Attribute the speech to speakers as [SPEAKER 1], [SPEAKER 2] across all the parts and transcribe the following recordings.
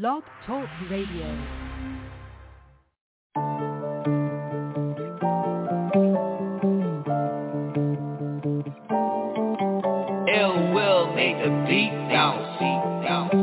[SPEAKER 1] Blog Talk Radio.
[SPEAKER 2] Make the beat down.
[SPEAKER 3] time for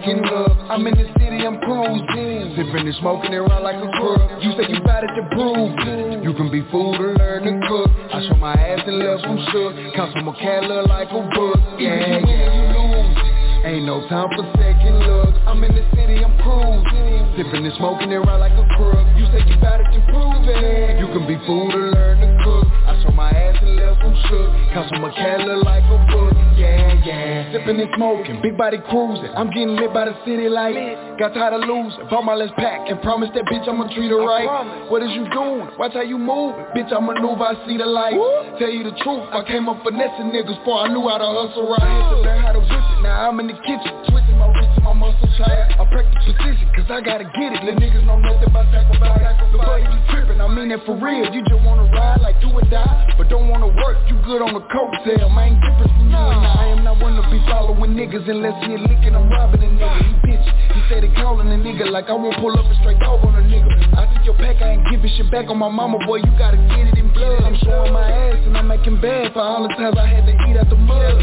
[SPEAKER 3] second love. I'm in the city, I'm cruising. Sipping and smoking around like a crook. You say you got it to prove You can be fooled or learn to cook. I show my ass and left some shook. Count some cat look like a book. Yeah, yeah, you lose Ain't no time for second look. I'm in the city, I'm cruising. Sipping and smoking around like a crook. You say you got it to prove it. You can be fooled or learn to cook. I show my ass some shook Count some cat look like a book Yeah, yeah. Sipping and smoking, big body cruising. I'm getting lit by the city like Got tired of losing, bought my last pack And promised that bitch I'ma treat her right. What is you doing? Watch how you move. Bitch I maneuver, I see the light. Tell you the truth, I came up finessing niggas Before I knew how to hustle right. Had to learn how to whip it, now I'm in the kitchen Twisting my wrist and my muscles tight I practice position, cause I gotta get it. Little niggas know nothing about sacrifice. The buddy you tripping, I mean that for real. You just wanna ride like do or die But don't wanna work, you good on the coattail Man, difference from you and I. I am not one to be following niggas Unless he a licking, I'm robbing a nigga. He bitch, he said he calling a nigga Like I won't pull up a straight dog on a nigga. I took your pack, I ain't giving shit back on my mama Boy, you gotta get it in blood. I'm showing my ass and I'm making bad For all the times I had to eat out the mud.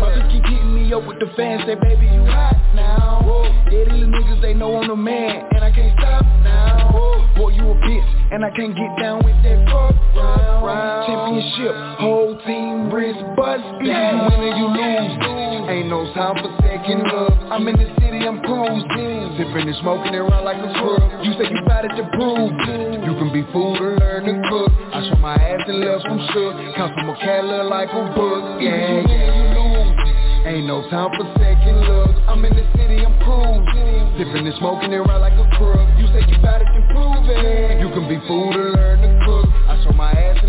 [SPEAKER 3] My bitch keep getting me up with the fans Say, baby, you hot now. Yeah, these niggas, they know I'm the man And I can't stop now. Boy, you a bitch And I can't get down with that fuck round. Championship, whole team wrist Yeah, you win or you lose. Ain't no time for second love. I'm in the city, I'm cruising. Sipping and smoking around like a crook You say you got it to prove. You can be fooled or learn to cook. I show my ass and left some shook Count some cat look like a book Yeah, yeah, Ain't no time for second look I'm in the city, I'm cruising Sipping and smoking around like a crook You say you got it to prove it. You can be fooled or learn to cook. I show my ass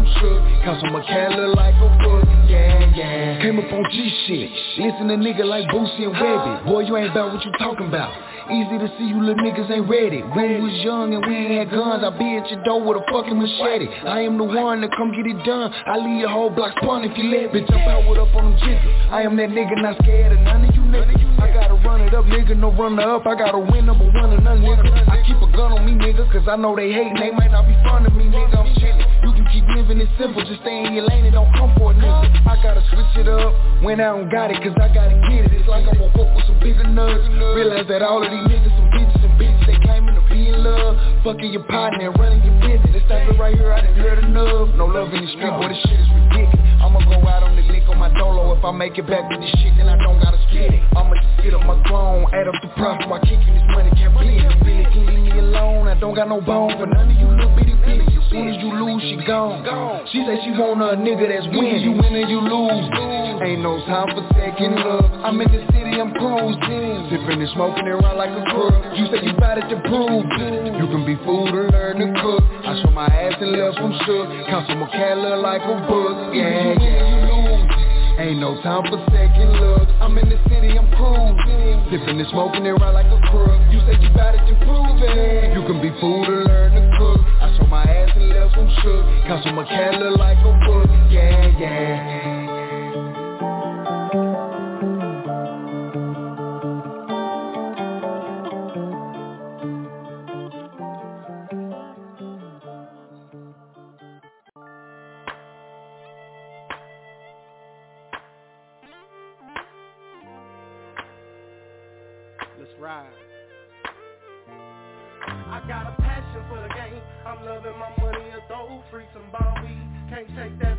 [SPEAKER 3] some shook. Cat look like a book Yeah, yeah. Came up on G shit. Listen to nigga like Boosie and Webbie. Boy, you ain't about what you talking about. Easy to see you little niggas ain't ready. When we was young and we ain't had guns. I be at your door with a fucking machete. I am the one that come get it done. I leave your whole block spun if you let Bitch, I'm out with up on them jiggers I am that nigga not scared of none of you niggas. I gotta run it up, nigga, no runner up. I gotta win number one and none, nigga. I keep a gun on me, nigga Cause I know they hate and they might not be fond of me, nigga. I'm chillin' You can keep living it simple Just stay in your lane and don't come for a nigga. I gotta switch it up When I don't got it Cause I gotta get it. It's like I woke up with some bigger nuts. Realize that all of these niggas some bitches bitches They claiming to be in love Fucking your partner and running your business. This type of right here I done heard enough. No love in the street, boy this shit is ridiculous. I'ma go out on the lick on my dolo. If I make it back with this shit then I don't gotta split it. I'ma just get up my throne Add up the profit while kicking this money can't bleed it? Really can leave me alone. I don't got no bone for none of you little bitty bitches soon as you lose she gone. She say she want a nigga that's winning. You win or you lose. Ain't no time for second look I'm in the city I'm cruising. Sipping and smoking around like a crook You say you it to prove You can be fooled or learn to cook. I show my ass and left some shook. Count some cat like a book. Yeah, yeah. Ain't no time for second look. I'm in the city, I'm cruising Sipping and smoking around like a crook. You say you got it to prove it. You can be fooled or learn to cook. I show my ass and left some shook. Count some cat like a book. Yeah, yeah
[SPEAKER 4] take that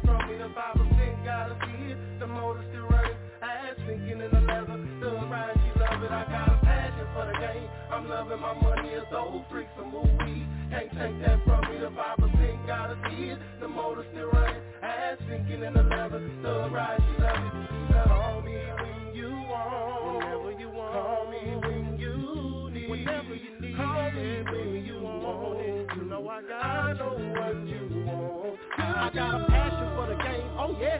[SPEAKER 4] got a passion for the game. Oh yeah.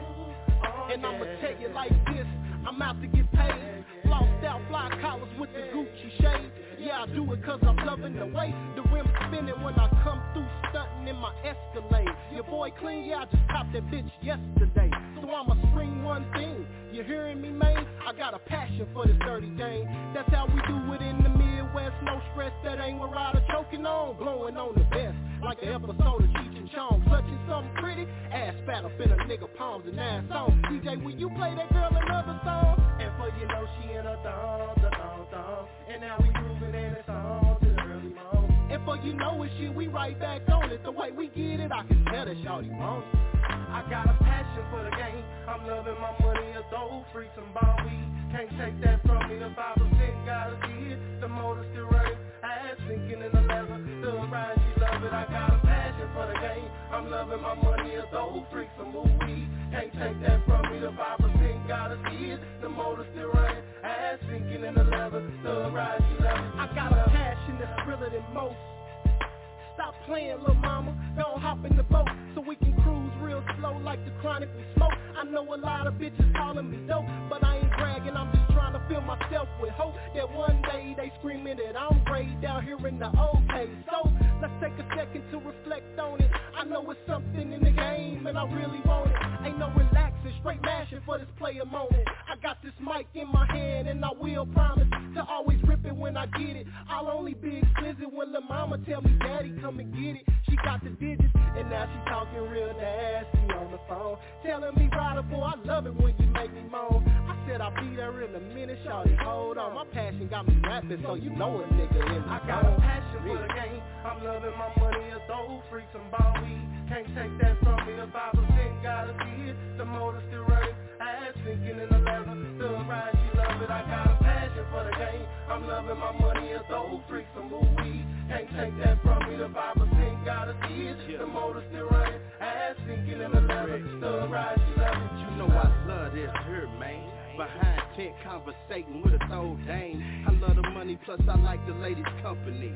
[SPEAKER 4] And I'ma tell you like this, I'm out to get paid. Lost out fly collars with the Gucci shade. Yeah, I do it cause I'm loving the way the rim spinning when I come through stunting in my Escalade. Your boy clean, yeah, I just popped that bitch yesterday. So I'ma scream one thing. You hearing me, man? I got a passion for this dirty game. That's how we do it in the Midwest. No stress, that ain't what Ryder choking on. Blowing on the best, like the episode of Cheech and Chong. Clutching something pretty, ass fat up in a nigga palms and ass on. DJ, will you play that girl another song? And for you know she in a thong, the thong, thong. And now we moving and it's on to the early morning. And for you know it's shit, we right back on it. The way we get it, I can tell that shawty wants it. I got a for the game. I'm loving my money, a throw free some ball weed. Can't take that from me. The five percent gotta see it. The motor still running, ass sinking in the leather. Still ride, she love it. I got a passion for the game. I'm loving my money, a throw free some more weed. Can't take that from me. The five percent gotta see it. The motor still running, ass sinking in the leather. Still ride, she love it. I got a passion that's realer than most. Stop playing, little mama. Don't hop in the boat so we can real like the chronic we smoke. I know a lot of bitches calling me dope, but I ain't bragging. I'm just trying to fill myself with hope that one day they screaming that I'm great down here in the old days. So let's take a second to reflect on it. I know it's something in the game and I really want it. Ain't no relaxing, straight mashing for this player moment. I got this mic in my hand and I will promise to always when I get it. I'll only be explicit when the mama tell me, Daddy, come and get it. She got the digits and now she talking real nasty on the phone, telling me, Ryder, boy, I love it when you make me moan. I said I'll be there in a minute, shawty, hold on. My passion got me rapping, so you know a nigga in the I got a passion for the game. I'm loving my money, a throw free some ball weed. Can't take that from me. The five percent gotta see it. The motor I'm my money, a throw free some more weed. Can't take that from me. The five percent gotta see it. The motor still running, ass sinking in the leather. Still ride, she love it.
[SPEAKER 5] You know I love this here, man. Behind tent conversating with a throw dame. I love the money, plus I like the ladies' company.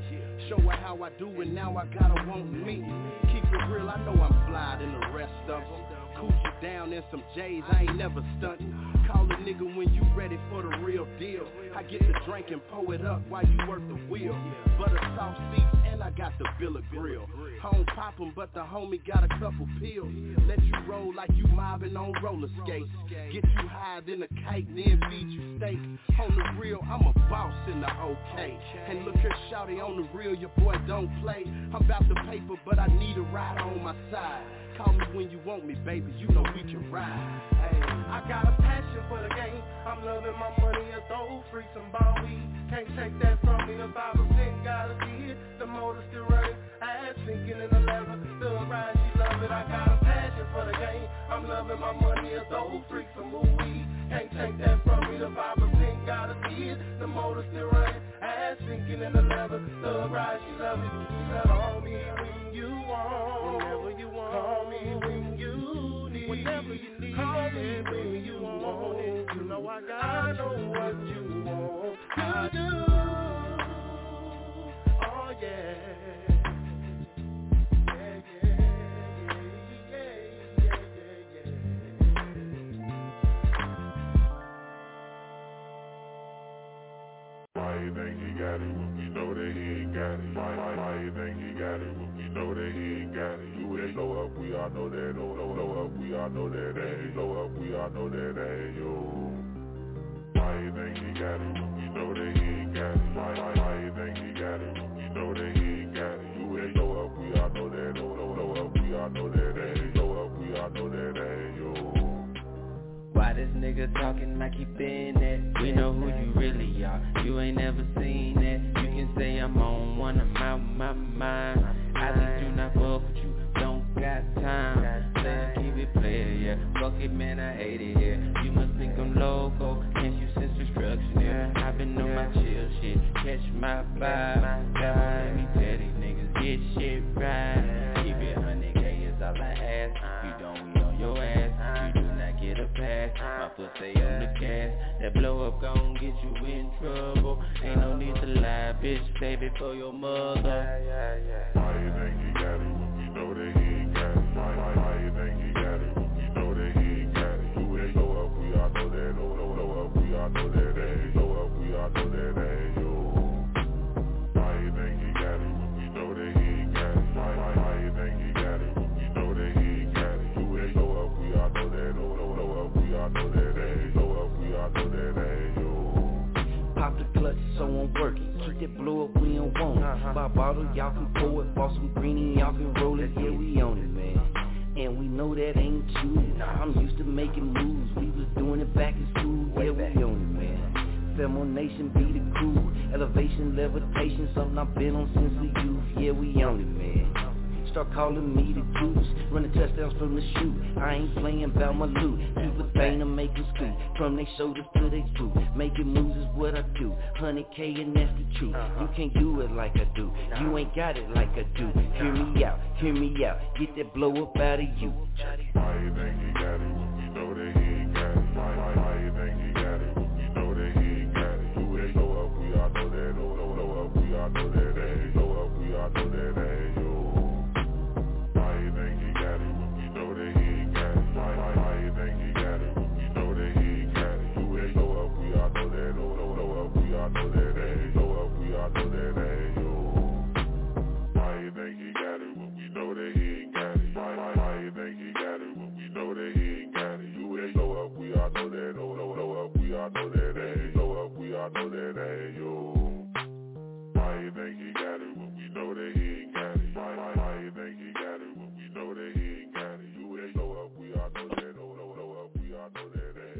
[SPEAKER 5] Show her how I do it, now I gotta want me. Keep it real, I know I'm fly than the rest of them. Coochie down in some J's, I ain't never stunting. Call a nigga when you ready for the real deal. I get the drink and pour it up while you work the wheel. Butter soft seats and I got the bill of Grill. Home poppin', but the homie got a couple pills. Let you roll like you mobbing on roller skates. Get you higher than a kite, then feed you steak. On the real, I'm a boss in the okay. And look here, shouty on the real, your boy don't play. I'm about the paper, but I need a ride on my side. Call me when you want me, baby. You know we can ride. Hey.
[SPEAKER 4] I got a passion for the game. I'm loving my money, a throw free some ball weed. Can't take that from me. The five percent gotta see it. The motor still running, ass sinking in the leather. Still ride, she love it. I got a passion for the game. I'm loving my money, a throw free some more weed. Can't take that from me. The five percent gotta see it. The motor still running, ass sinking in the leather. Still ride, she love it. She love Call me when you want, whenever you need. You want. You know I got. I know what you want to do. Oh yeah. Yeah, yeah, yeah, yeah, yeah, yeah,
[SPEAKER 6] Why you think he got it when we know that he ain't got it? Why, why, why you think he got it when we know that he ain't blow up, we all know that. No, no, blow up, we all know that. Hey, blow up, we all know that. Hey, yo. Why you think he got it when we know that he ain't got it? Why, why, why you think he got it when we know that he ain't got it? You ain't blow up, we all know that. No, no, blow up, we all know that. Hey, blow up, we all know that. Hey, yo.
[SPEAKER 7] Why this nigga talking like he been that? We know who you really are. You ain't never seen that. You can say I'm on one, I'm out my mind. I got time. Say keep it player, yeah. Fuck it, man, I hate it, yeah. You must think I'm loco. Can't you sense destruction, yeah? I've been on my chill shit. Catch my vibe. Let me tell these niggas, get shit right. Keep it 100K is all I ask. You don't, we on your ass. pistol, stay on the gas. That blow up gon' get you in trouble. Ain't no need to lie, bitch, stay before your mother.
[SPEAKER 6] Why you think he got it when we know that that blow up, we
[SPEAKER 8] don't want it.
[SPEAKER 7] Uh-huh.
[SPEAKER 8] Buy bottle, y'all can pour it. Bought some greenie, y'all can roll it. Yeah, we own it, man. And we know that ain't you. I'm used to making moves. We was doing it back in school. Yeah, we own it, man. Femo Nation be the crew. Elevation, levitation, something I've been on since the youth. Yeah, we own it, man. Start calling me the juice. Running touchdowns from the shoot. I ain't playing about my loot. Keep a thing to make them scoot. From they shoulders to they boot. Making moves is what I do. 100K and that's the truth. You can't do it like I do. You ain't got it like I do. Hear me out, hear me out. Get that blow up out of
[SPEAKER 6] you.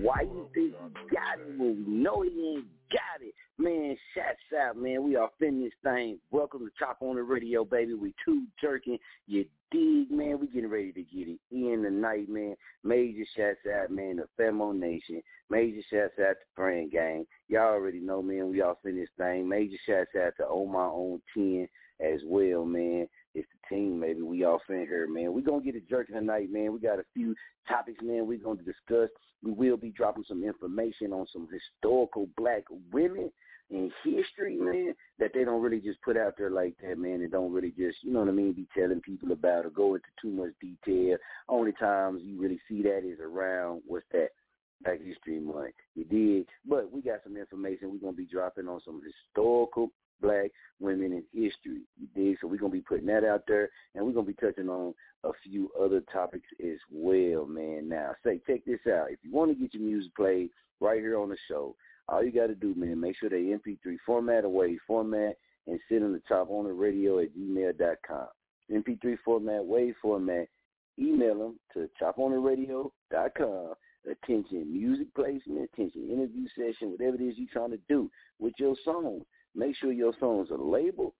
[SPEAKER 6] Why you think he got it when we know he ain't got it?
[SPEAKER 9] Man, shouts out, man. We are this thing. Welcome to Chop on the Radio, baby. We two jerking. You dig, man. We getting ready to get it in tonight, man. Major shouts out, man, the Femo Nation. Major shouts out to Praying Gang. Y'all already know, man. We all this thing. Major shouts out to On My Own 10 as well, man. Team, maybe. We all finna here, man. we going to get it jerking tonight, man. We got a few topics, man, we're going to discuss. We will be dropping some information on some historical black women in history, man, that they don't really just put out there like that, man, and don't really just, you know what I mean, be telling people about or go into too much detail. Only times you really see that is around, what's that, Black History Month. You did. But we got some information we're to be dropping on some historical black women in history. You did. So we're to be putting that out there, and we're to be touching on a few other topics as well, man. Now, say, check this out. If you want to get your music played right here on the show, all you got to do, man, make sure they MP3 format or format and send them to top on the radio at gmail.com. MP3 format, WAV format, email them to chopontheradio.com. Attention music placement, attention interview session, whatever it is you're trying to do with your song. Make sure your songs are labeled.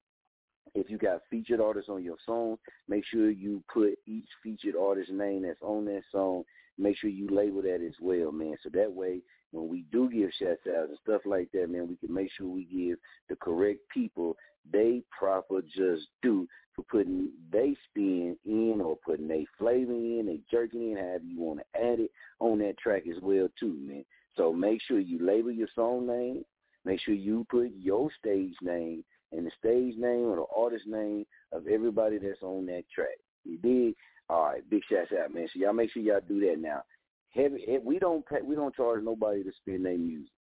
[SPEAKER 9] If you got featured artists on your song, make sure you put each featured artist name that's on that song. Make sure you label that as well, man. So that way, when we do give shout outs and stuff like that, man, we can make sure we give the correct people they proper just due for putting they spin in or putting they flavor in, they jerking in, however you want to add it on that track as well too, man. So make sure you label your song name. Make sure you put your stage name and the stage name or the artist name of everybody that's on that track. You did? All right, big shouts out, man. So y'all make sure y'all do that now. Heavy, we don't pay, we don't charge nobody to spin their music.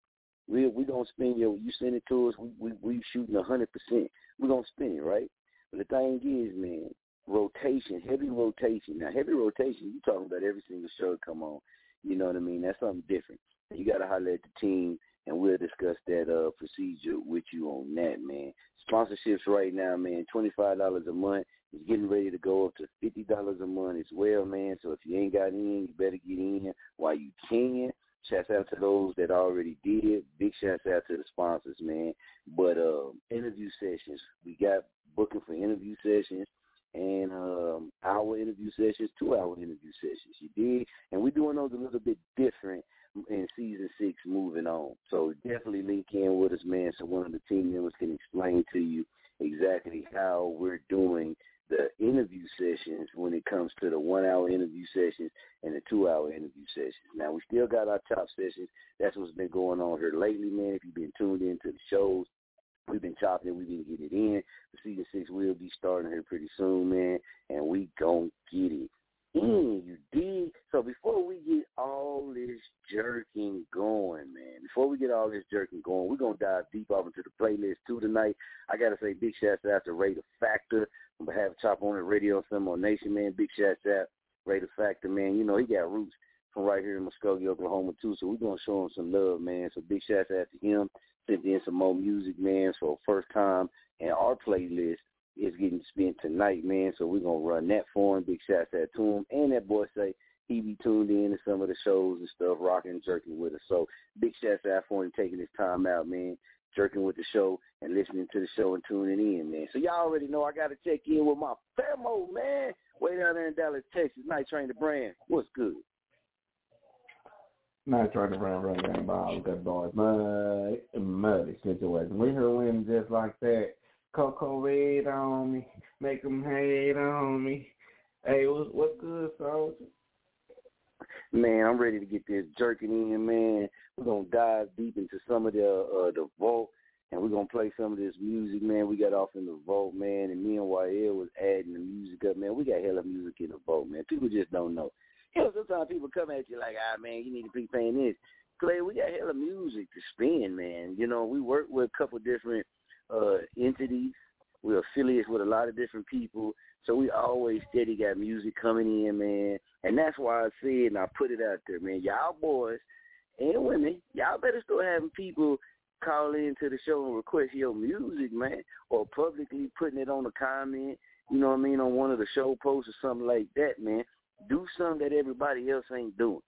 [SPEAKER 9] We we gonna spin your you send it to us. We we we shooting a hundred percent. We gonna spin it, right? But the thing is, man, rotation, heavy rotation. Now, heavy rotation, you talking about every single show come on. You know what I mean? That's something different. You got to holler at the team, and we'll discuss that uh procedure with you on that, man. Sponsorships right now, man, twenty five dollars a month. It's getting ready to go up to fifty dollars a month as well, man. So if you ain't got in, you better get in while you can. Shouts out to those that already did. Big shouts out to the sponsors, man. But uh, interview sessions, we got booking for interview sessions and um, hour interview sessions, two hour interview sessions. You did, and we're doing those a little bit different in season six. Moving on, so definitely link in with us, man. So one of the team members can explain to you exactly how we're doing the interview sessions when it comes to the one hour interview sessions and the two hour interview sessions. Now we still got our chop sessions. That's what's been going on here lately, man. If you've been tuned into the shows, we've been chopping it, we've been getting it in. The season six will be starting here pretty soon, man, and we gon' get it in, you dig? So before we get all this jerking going, man, before we get all this jerking going, we're gonna dive deep off into the playlist too tonight. I gotta say big shouts out to the Factor on behalf of Chop on the Radio Symbol Nation, man. Big shouts out the Factor, man. You know, he got roots from right here in Muskogee, Oklahoma too. So we're gonna show him some love, man. So big shouts out to him. Sent in some more music, man. for first time in our playlist is getting spent tonight, man. So we're gonna run that for him. Big shouts out to him. And that boy say he be tuned in to some of the shows and stuff, rocking and jerking with us. So big shouts out for him taking his time out, man, jerking with the show and listening to the show and tuning in, man. So y'all already know I gotta check in with my famo, man. Way down there in Dallas, Texas. Night train the brand. What's good?
[SPEAKER 10] Night train the brand running down by good boys. Mud muddy situation. We hear women just like that Coco Red on me, make them hate on me. Hey, what's, what's good, soldier?
[SPEAKER 9] Man, I'm ready to get this jerking in, man. We're gonna dive deep into some of the uh, the vault, and we're gonna play some of this music, man. We got off in the vault, man, and me and YL was adding the music up, man. We got hella music in the vault, man. People just don't know. You know, sometimes people come at you like, ah, man, you need to be playing this. Clay, we got hella music to spin, man. You know, we work with a couple different uh, entities. We're affiliates with a lot of different people. So we always steady got music coming in, man. And that's why I said and I put it out there, man. Y'all boys and women, y'all better start having people call into the show and request your music, man, or publicly putting it on a comment, you know what I mean, on one of the show posts or something like that, man. Do something that everybody else ain't doing.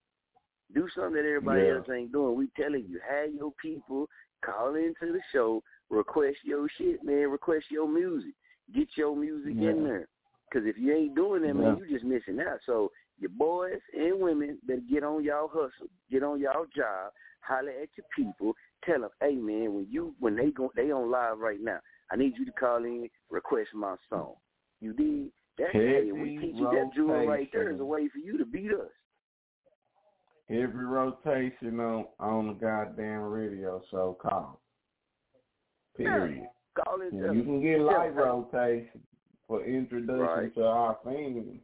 [SPEAKER 9] Do something that everybody
[SPEAKER 10] Yeah.
[SPEAKER 9] else ain't doing. We telling you, have your people call into the show, request your shit, man. Request your music. Get your music
[SPEAKER 10] Yeah.
[SPEAKER 9] in there. Because if you ain't doing that, man,
[SPEAKER 10] Yeah.
[SPEAKER 9] you just missing out. So your boys and women better get on y'all hustle, get on y'all job, holler at your people, tell them, hey man, when you when they go they on live right now, I need you to call in, request my song. You did. That's hey, we teach you that jewel right there is a way for you to beat us.
[SPEAKER 10] Every rotation on on the goddamn radio show call. Period. Yeah, you
[SPEAKER 9] them.
[SPEAKER 10] can get light rotation for introduction
[SPEAKER 9] Right.
[SPEAKER 10] to our fans.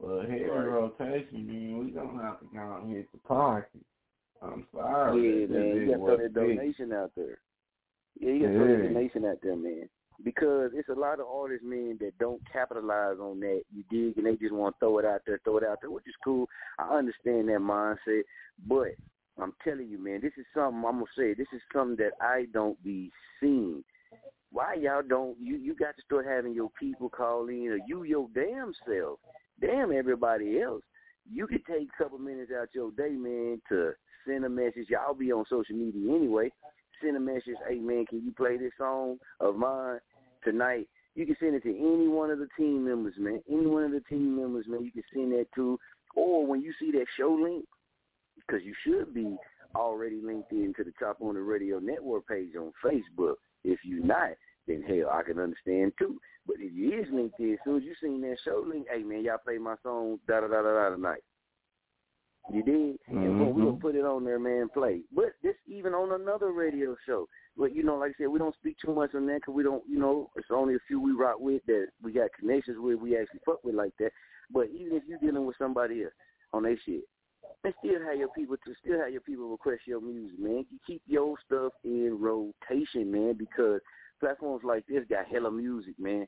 [SPEAKER 10] But heavy
[SPEAKER 9] Right.
[SPEAKER 10] rotation, man, we don't have to go and hit the pocket. I'm sorry.
[SPEAKER 9] Yeah, man, you got to throw that donation out there. Yeah, you got to throw that donation out there, man. Because it's a lot of artists, man, that don't capitalize on that. You dig, and they just want to throw it out there, throw it out there, which is cool. I understand that mindset, but I'm telling you, man, this is something I'm gonna say. This is something that I don't be seeing. Why y'all don't? You you got to start having your people call in, or you your damn self, damn everybody else. You could take a couple minutes out your day, man, to send a message. Y'all be on social media anyway. Send a message, hey man, can you play this song of mine tonight? You can send it to any one of the team members, man. Any one of the team members, man. You can send that to, or when you see that show link, because you should be already linked into the Chop on the Radio Network page on Facebook. If you're not, then hell, I can understand too. But if you is linked in, as soon as you seen that show link, hey man, y'all play my song da da da da da tonight. You did, and boom, we gonna
[SPEAKER 10] Mhm.
[SPEAKER 9] put it on there, man. Play, but this even on another radio show. But you know, like I said, we don't speak too much on that because we don't, you know, it's only a few we rock with that we got connections with, we actually fuck with like that. But even if you're dealing with somebody else on their shit, and still have your people to still have your people request your music, man. You keep your stuff in rotation, man, because platforms like this got hella music, man.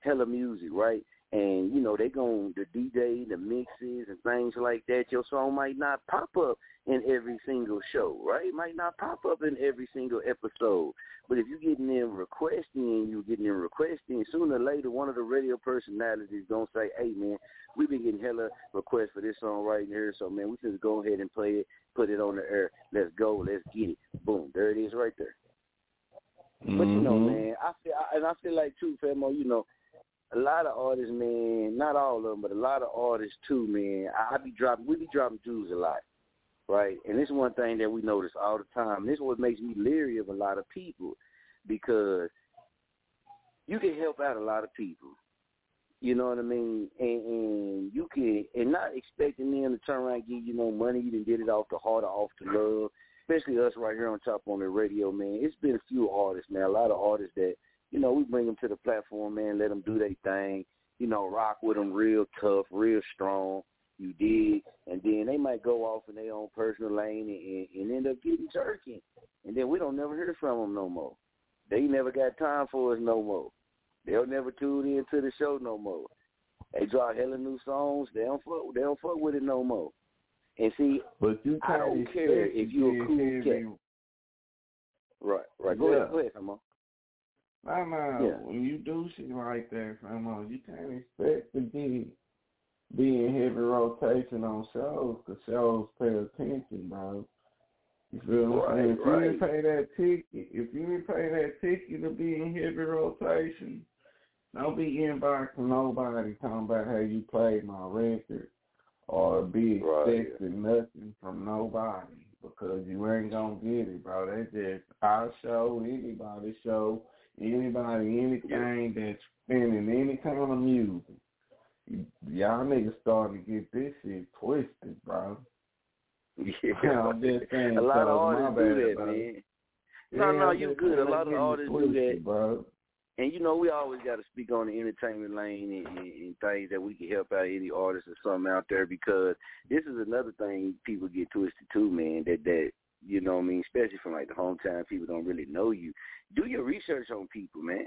[SPEAKER 9] Hella music, right? And you know, they gon' the DJ, the mixes and things like that, your song might not pop up in every single show, right? It might not pop up in every single episode. But if you're getting in requesting, you're getting in requesting, sooner or later one of the radio personalities gonna say, Hey man, we've been getting hella requests for this song right here, so man, we just go ahead and play it, put it on the air. Let's go, let's get it. Boom, there it is right there. But you know,
[SPEAKER 10] Mhm.
[SPEAKER 9] man, I feel and I feel like too, Famo, you know, a lot of artists, man, not all of them, but a lot of artists too, man. I, be dropping, we be dropping jewels a lot, right? And this is one thing that we notice all the time. This is what makes me leery of a lot of people because you can help out a lot of people, You know what I mean? And, and you can, and not expecting them to turn around and give you no money. You didn't get it off the heart or off the love. Especially us right here on Chop on the Radio, man. It's been a few artists, man. A lot of artists that, you know, we bring them to the platform, man. Let them do their thing. You know, rock with them real tough, real strong. You dig, and then they might go off in their own personal lane and, and, end up getting jerking, and then we don't never hear from them no more. They never got time for us no more. They'll never tune in to the show no more. They drop hella new songs. They don't fuck. They don't fuck with it no more. And see,
[SPEAKER 10] but you
[SPEAKER 9] I don't care if you're a cool cat. Right, right. Go
[SPEAKER 10] Yeah.
[SPEAKER 9] ahead, go ahead, come on.
[SPEAKER 10] No, no.
[SPEAKER 9] Yeah.
[SPEAKER 10] When you do shit like that, Famo, you can't expect to be be in heavy rotation on shows because shows pay attention, bro. You feel I'm saying? If you didn't pay that ticket, if you didn't pay that ticket to be in heavy rotation, don't be inboxing nobody talking about how you played my record or be
[SPEAKER 9] Right.
[SPEAKER 10] expecting nothing from nobody because you ain't gonna get it, bro. That's just our show, anybody's show, anybody, anything that's spinning any kind of music. Y'all niggas starting to get this shit twisted, bro.
[SPEAKER 9] Yeah,
[SPEAKER 10] I'm just saying,
[SPEAKER 9] a lot of
[SPEAKER 10] so,
[SPEAKER 9] artists do
[SPEAKER 10] bad,
[SPEAKER 9] that,
[SPEAKER 10] bro.
[SPEAKER 9] man.
[SPEAKER 10] Yeah,
[SPEAKER 9] No, no, you good. A lot of artists do that.
[SPEAKER 10] bro.
[SPEAKER 9] And you know, we always got to speak on the entertainment lane and, and, and things that we can help out any artist or something out there because this is another thing people get twisted too, man. That that you know, what I mean, especially from like the hometown people don't really know you. Do your research on people, man.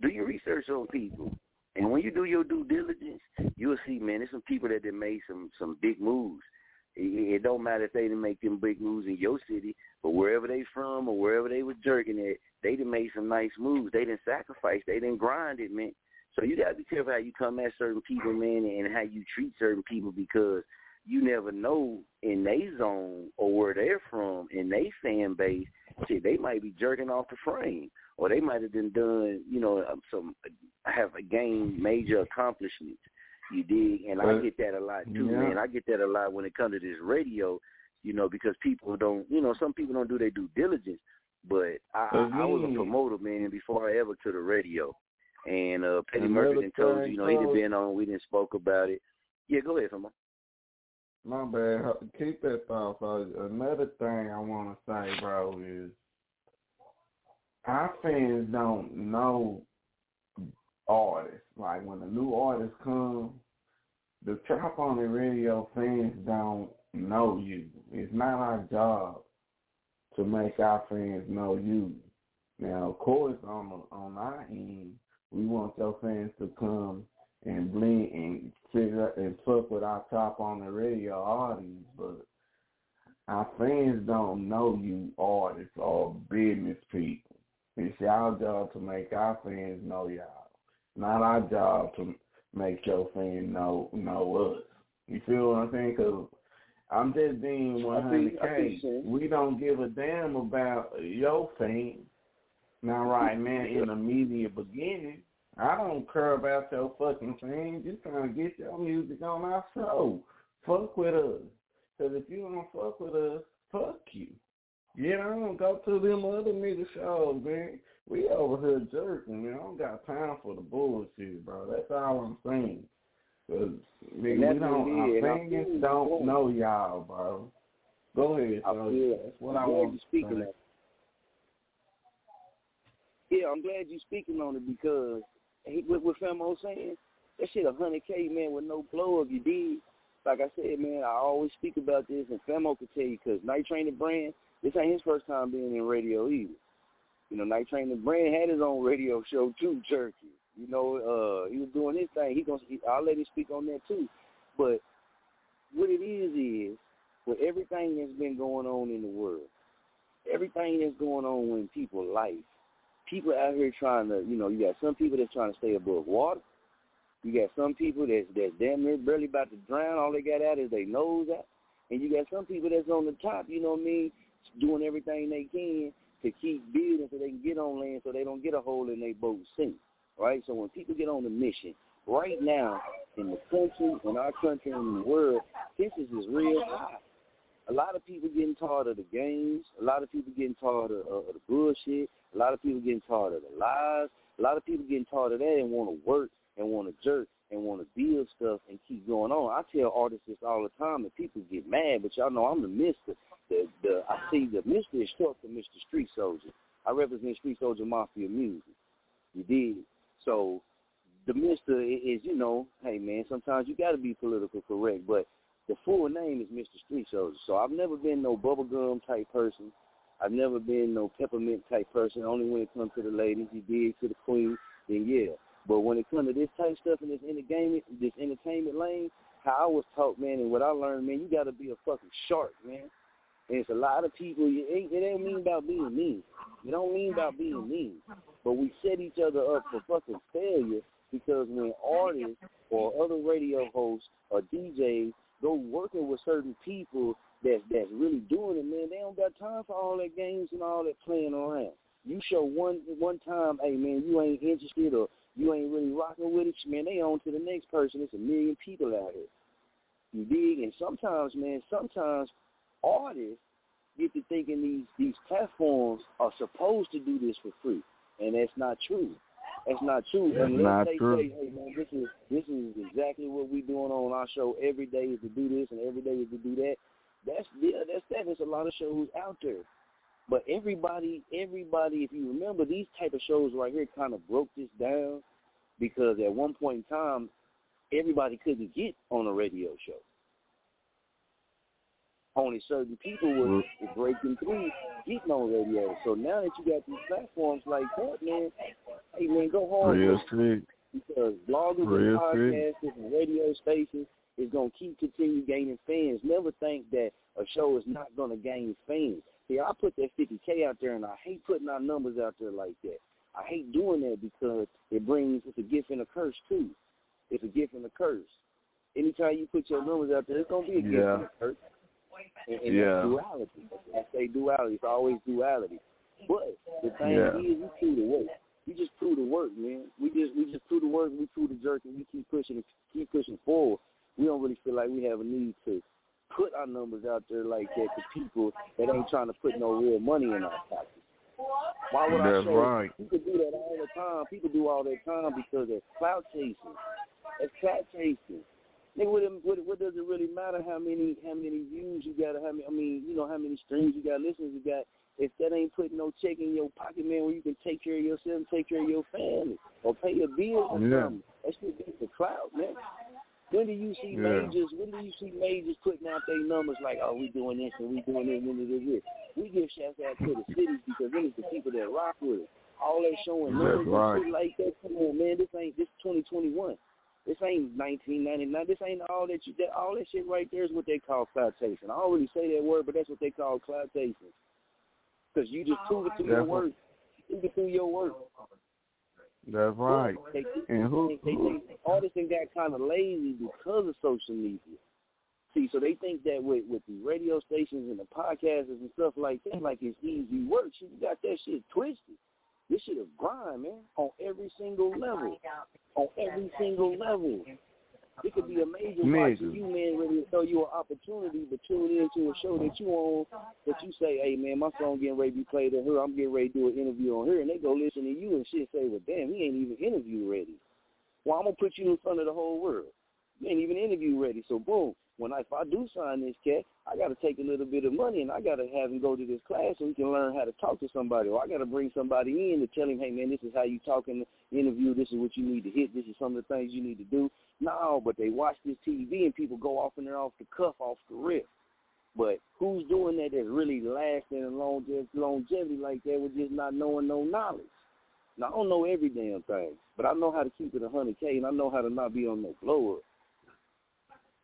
[SPEAKER 9] Do your research on people. And when you do your due diligence, you'll see, man, there's some people that done made some some big moves. It, it don't matter if they didn't make them big moves in your city, but wherever they from or wherever they was jerking at, they done made some nice moves. They didn't sacrifice. They didn't grind it, man. So you gotta be careful how you come at certain people, man, and how you treat certain people because you never know in they zone or where they're from, in they fan base, shit, they might be jerking off the frame, or they might have been done, you know, um, some have gained major accomplishments. You dig, and I get that a lot too,
[SPEAKER 10] yeah.
[SPEAKER 9] man. I get that a lot when it comes to this radio, you know, because people don't, you know, some people don't do their due diligence. But I, I, I was a promoter, man, before I ever to the radio. And uh Petty Murphy told you, you know, he done
[SPEAKER 10] Coach.
[SPEAKER 9] been on, we didn't spoke about it. Yeah, go ahead, Famo.
[SPEAKER 10] My bad. Keep that thought. So another thing I want to say, bro, is our fans don't know artists. Like when a new artist comes, the Trap on the Radio fans don't know you. It's not our job to make our fans know you. Now, of course, on on our end, we want your fans to come and blend and figure and fuck with our Chop on the Radio audience, but our fans don't know you artists or business people. It's y'all job to make our fans know y'all. Not our job to make your fans know know us. You feel what I'm saying? Because I'm just being
[SPEAKER 9] I see- I see
[SPEAKER 10] 100K.
[SPEAKER 9] what.
[SPEAKER 10] We don't give a damn about your fans. Now, right now, in the media beginning, I don't care about your fucking fans. Just trying to get your music on our show. Fuck with us. Because if you don't fuck with us, fuck you. Yeah, I don't go to them other nigga shows, man. We over here jerking, man. I don't got time for the bullshit, bro. That's all I'm saying. Cause nigga, we don't, our
[SPEAKER 9] is. I
[SPEAKER 10] fans
[SPEAKER 9] feel
[SPEAKER 10] don't
[SPEAKER 9] you.
[SPEAKER 10] know y'all, bro. Go ahead, so
[SPEAKER 9] feel
[SPEAKER 10] that's what
[SPEAKER 9] I'm
[SPEAKER 10] I want to
[SPEAKER 9] on. Yeah, I'm glad you're speaking on it because he, what, what Famo saying, that shit a hundred K man with no blow up you did. Like I said, man, I always speak about this and Famo could tell you because Night Train the brand, this ain't his first time being in radio either. You know, Night Train the brand had his own radio show too, Jerky. You know, uh, he was doing his thing. He gonna, he, I'll let him speak on that too. But what it is is, with everything that's been going on in the world, everything that's going on in people's life, people out here trying to, you know, you got some people that's trying to stay above water. You got some people that's that's damn near barely about to drown. All they got out is their nose out. And you got some people that's on the top, you know what I mean, doing everything they can to keep building so they can get on land so they don't get a hole in their boat sink. Right? So when people get on the mission, right now in the country, in our country, in the world, tensions is real high. A lot of people getting tired of the games. A lot of people getting tired of, of the bullshit. A lot of people getting tired of the lies. A lot of people getting tired of that and want to work and want to jerk and want to build stuff and keep going on. I tell artists this all the time, and people get mad, but y'all know I'm the Mister. The the I see the Mister is short for Mister Street Soldier. I represent Street Soldier Mafia music. You did. So the Mister is, you know, hey man, sometimes you got to be political correct, but the full name is Mr. Street Soldier. So I've never been no bubblegum type person. I've never been no peppermint type person. Only when it comes to the ladies, you dig to the queen, then yeah. But when it comes to this type stuff in this entertainment, this entertainment lane, how I was taught, man, and what I learned, man, you got to be a fucking shark, man. And it's a lot of people. It ain't, it ain't mean about being mean. It don't mean about being mean. But we set each other up for fucking failure because when artists or other radio hosts or DJs go working with certain people that that's really doing it, man, they don't got time for all that games and all that playing around. You show one one time, hey man, you ain't interested or you ain't really rocking with it, man, they on to the next person. It's a million people out here. You dig? And sometimes, man, sometimes artists get to thinking these these platforms are supposed to do this for free, and that's not true. That's not true.
[SPEAKER 10] That's
[SPEAKER 9] Unless
[SPEAKER 10] not
[SPEAKER 9] they
[SPEAKER 10] true.
[SPEAKER 9] say, hey man, this is this is exactly what we doing on our show every day is to do this and every day is to do that. That's yeah, that's that. There's a lot of shows out there. But everybody everybody if you remember these type of shows right here kind of broke this down because at one point in time everybody couldn't get on a radio show. Only certain people were, mm-hmm. were breaking through getting on radio. So now that you got these platforms like that, man, hey man, go
[SPEAKER 10] Real street.
[SPEAKER 9] because bloggers and
[SPEAKER 10] Real
[SPEAKER 9] podcasters and radio stations is going to keep continue gaining fans. Never think that a show is not going to gain fans. See, I put that 50K out there, and I hate putting our numbers out there like that. I hate doing that because it brings, it's a gift and a curse, too. It's a gift and a curse. Anytime you put your numbers out there, it's going to be a gift
[SPEAKER 10] Yeah.
[SPEAKER 9] and a curse. And, and
[SPEAKER 10] Yeah.
[SPEAKER 9] that's duality. I say duality. It's always duality. But the thing
[SPEAKER 10] Yeah.
[SPEAKER 9] is, we prove the work. We just prove the work, man. We just we just prove the work. We prove the jerk, and we keep pushing, keep pushing forward. We don't really feel like we have a need to put our numbers out there like that to people that ain't trying to put no real money in our pockets. Why would I
[SPEAKER 10] That's
[SPEAKER 9] show?
[SPEAKER 10] right.
[SPEAKER 9] People do that all the time. People do all that time because they're clout chasing. It's clout chasing. Nigga, what, what, what does it really matter how many how many views you got? Or how many? I mean, you know how many streams you got, listeners you got. If that ain't putting no check in your pocket, man, where you can take care of yourself and take care of your family or pay your bills or
[SPEAKER 10] Yeah.
[SPEAKER 9] something, that shit gets the clout, man. When do you see
[SPEAKER 10] Yeah.
[SPEAKER 9] majors? When do you see majors putting out their numbers like, oh, we doing this and we doing this and we doing this? We give shouts out to the cities because it is the people that rock with it. All that showing numbers
[SPEAKER 10] right.
[SPEAKER 9] and shit like that. Come on, man, this ain't this 2021. This ain't 1999. This ain't all that you. That, all that shit right there is what they call cloud chasing. I don't really say that word, but that's what they call cloud chasing. Because you just prove it through your
[SPEAKER 10] That's what-
[SPEAKER 9] work. Prove it through your work.
[SPEAKER 10] That's right.
[SPEAKER 9] They,
[SPEAKER 10] And who-
[SPEAKER 9] they,
[SPEAKER 10] who-
[SPEAKER 9] they, artists done got kind of lazy because of social media. See, so they think that with with the radio stations and the podcasts and stuff like that, like it's easy work. Shit, you got that shit twisted. This shit is grind, man, on every single level. On every single level. It could be a major watch for you, man, ready to throw you an opportunity to tune into a show that you on, that you say, hey, man, my song getting ready to be played on here. I'm getting ready to do an interview on here. And they go listen to you and shit say, well, damn, he ain't even interview ready. Well, I'm going to put you in front of the whole world. You ain't even interview ready. So, boom, when I, if I do sign this cat, I got to take a little bit of money and I got to have him go to this class so he can learn how to talk to somebody. Or I got to bring somebody in to tell him, hey, man, this is how you talk in the interview. This is what you need to hit. This is some of the things you need to do. No, but they watch this TV and people go off and they're off the cuff, off the rip. But who's doing that that's really lasting and longevity, longevity like that with just not knowing no knowledge? Now, I don't know every damn thing, but I know how to keep it a 100K and I know how to not be on no blow up.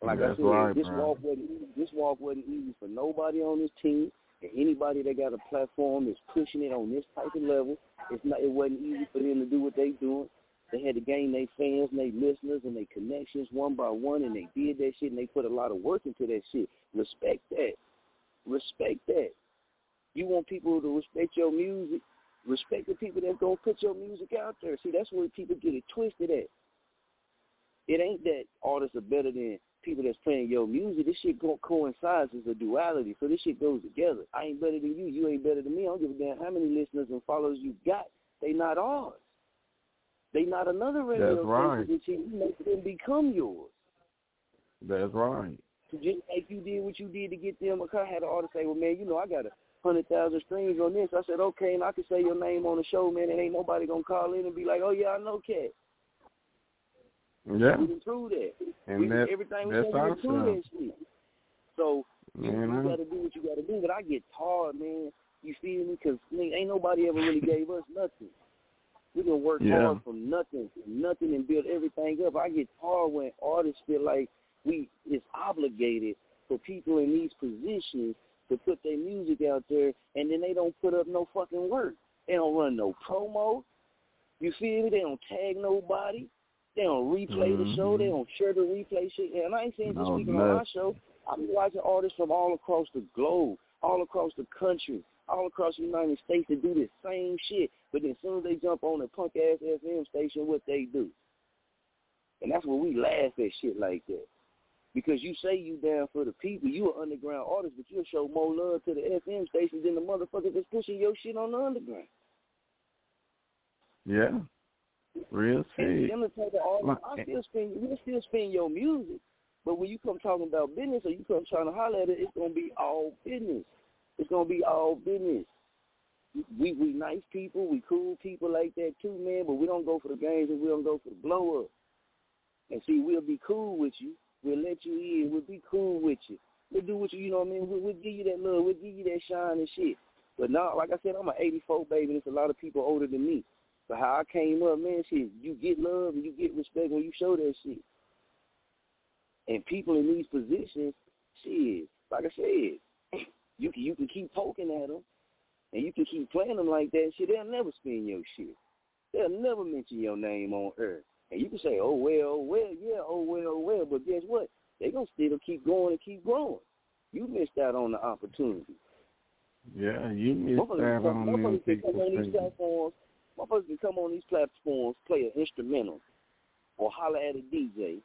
[SPEAKER 9] Like
[SPEAKER 10] That's
[SPEAKER 9] I said,
[SPEAKER 10] right,
[SPEAKER 9] this
[SPEAKER 10] bro.
[SPEAKER 9] walk wasn't easy. This walk wasn't easy for nobody on this team, and anybody that got a platform that's pushing it on this type of level. It's not. It wasn't easy for them to do what they doing. They had to gain their fans, and their listeners, and their connections one by one, and they did that shit, and they put a lot of work into that shit. Respect that. Respect that. You want people to respect your music. Respect the people that's gonna put your music out there. See, that's where people get it twisted at. It ain't that artists are better than people that's playing your music. This shit go coincides as a duality. So this shit goes together. I ain't better than you. You ain't better than me. I don't give a damn how many listeners and followers you got. They not ours. They not another radio
[SPEAKER 10] That's right.
[SPEAKER 9] station that you make them become yours.
[SPEAKER 10] That's right.
[SPEAKER 9] So just like you did what you did to get them. I had an artist say, "Well, man, you know, I got a hundred thousand streams on this." I said, "Okay," and I can say your name on the show, man, and ain't nobody gonna call in and be like, "Oh yeah, I know Cat."
[SPEAKER 10] Yeah.
[SPEAKER 9] We didn't that.
[SPEAKER 10] And
[SPEAKER 9] we,
[SPEAKER 10] that-
[SPEAKER 9] everything we
[SPEAKER 10] that's
[SPEAKER 9] said, we prove that shit. So you,
[SPEAKER 10] You
[SPEAKER 9] you got to do what you got to do. But I get tired, man. You feel me? Because ain't nobody ever really gave us nothing. We can work
[SPEAKER 10] Yeah.
[SPEAKER 9] hard from nothing, from nothing, and build everything up. I get tired when artists feel like we it's obligated for people in these positions to put their music out there, and then they don't put up no fucking work. They don't run no promo. You feel me? They don't tag nobody. They don't replay the show. They mm-hmm. don't share the replay shit. And I ain't saying just
[SPEAKER 10] No,
[SPEAKER 9] speaking on my show. I'm watching artists from all across the globe, all across the country, all across the United States that do the same shit. But then as soon as they jump on a punk ass FM station, what they do? And that's where we laugh at shit like that. Because you say you down for the people, you an underground artist, but you'll show more love to the FM stations than the motherfuckers that's pushing your shit on the underground.
[SPEAKER 10] Yeah. Real shit.
[SPEAKER 9] them the type of artists,
[SPEAKER 10] Like-
[SPEAKER 9] I still spin, we'll still spin your music, but when you come talking about business or you come trying to holler at it, it's gonna be all business. It's gonna be all business. We we nice people, we cool people like that too, man. But we don't go for the games and we don't go for the blow up. And see, we'll be cool with you. We'll let you in. We'll be cool with you. We'll do what you, you know what I mean. We'll, we'll give you that love. We'll give you that shine and shit. But now, like I said, I'm an '84 baby. and There's a lot of people older than me. So how I came up, man, shit, you get love and you get respect when you show that shit. And people in these positions, shit, like I said, you can you can keep poking at them, and you can keep playing them like that. Shit, they'll never spin your shit. They'll never mention your name on earth. And you can say, oh well, oh well, yeah, oh well, oh well. But guess what? They gonna still keep going and keep growing. You missed out on the opportunity.
[SPEAKER 10] Yeah, you missed out on
[SPEAKER 9] come-
[SPEAKER 10] them
[SPEAKER 9] motherfuckers can come
[SPEAKER 10] people.
[SPEAKER 9] on these
[SPEAKER 10] thinking-
[SPEAKER 9] platforms. Motherfuckers can come on these platforms, play an instrumental, or holler at a DJ.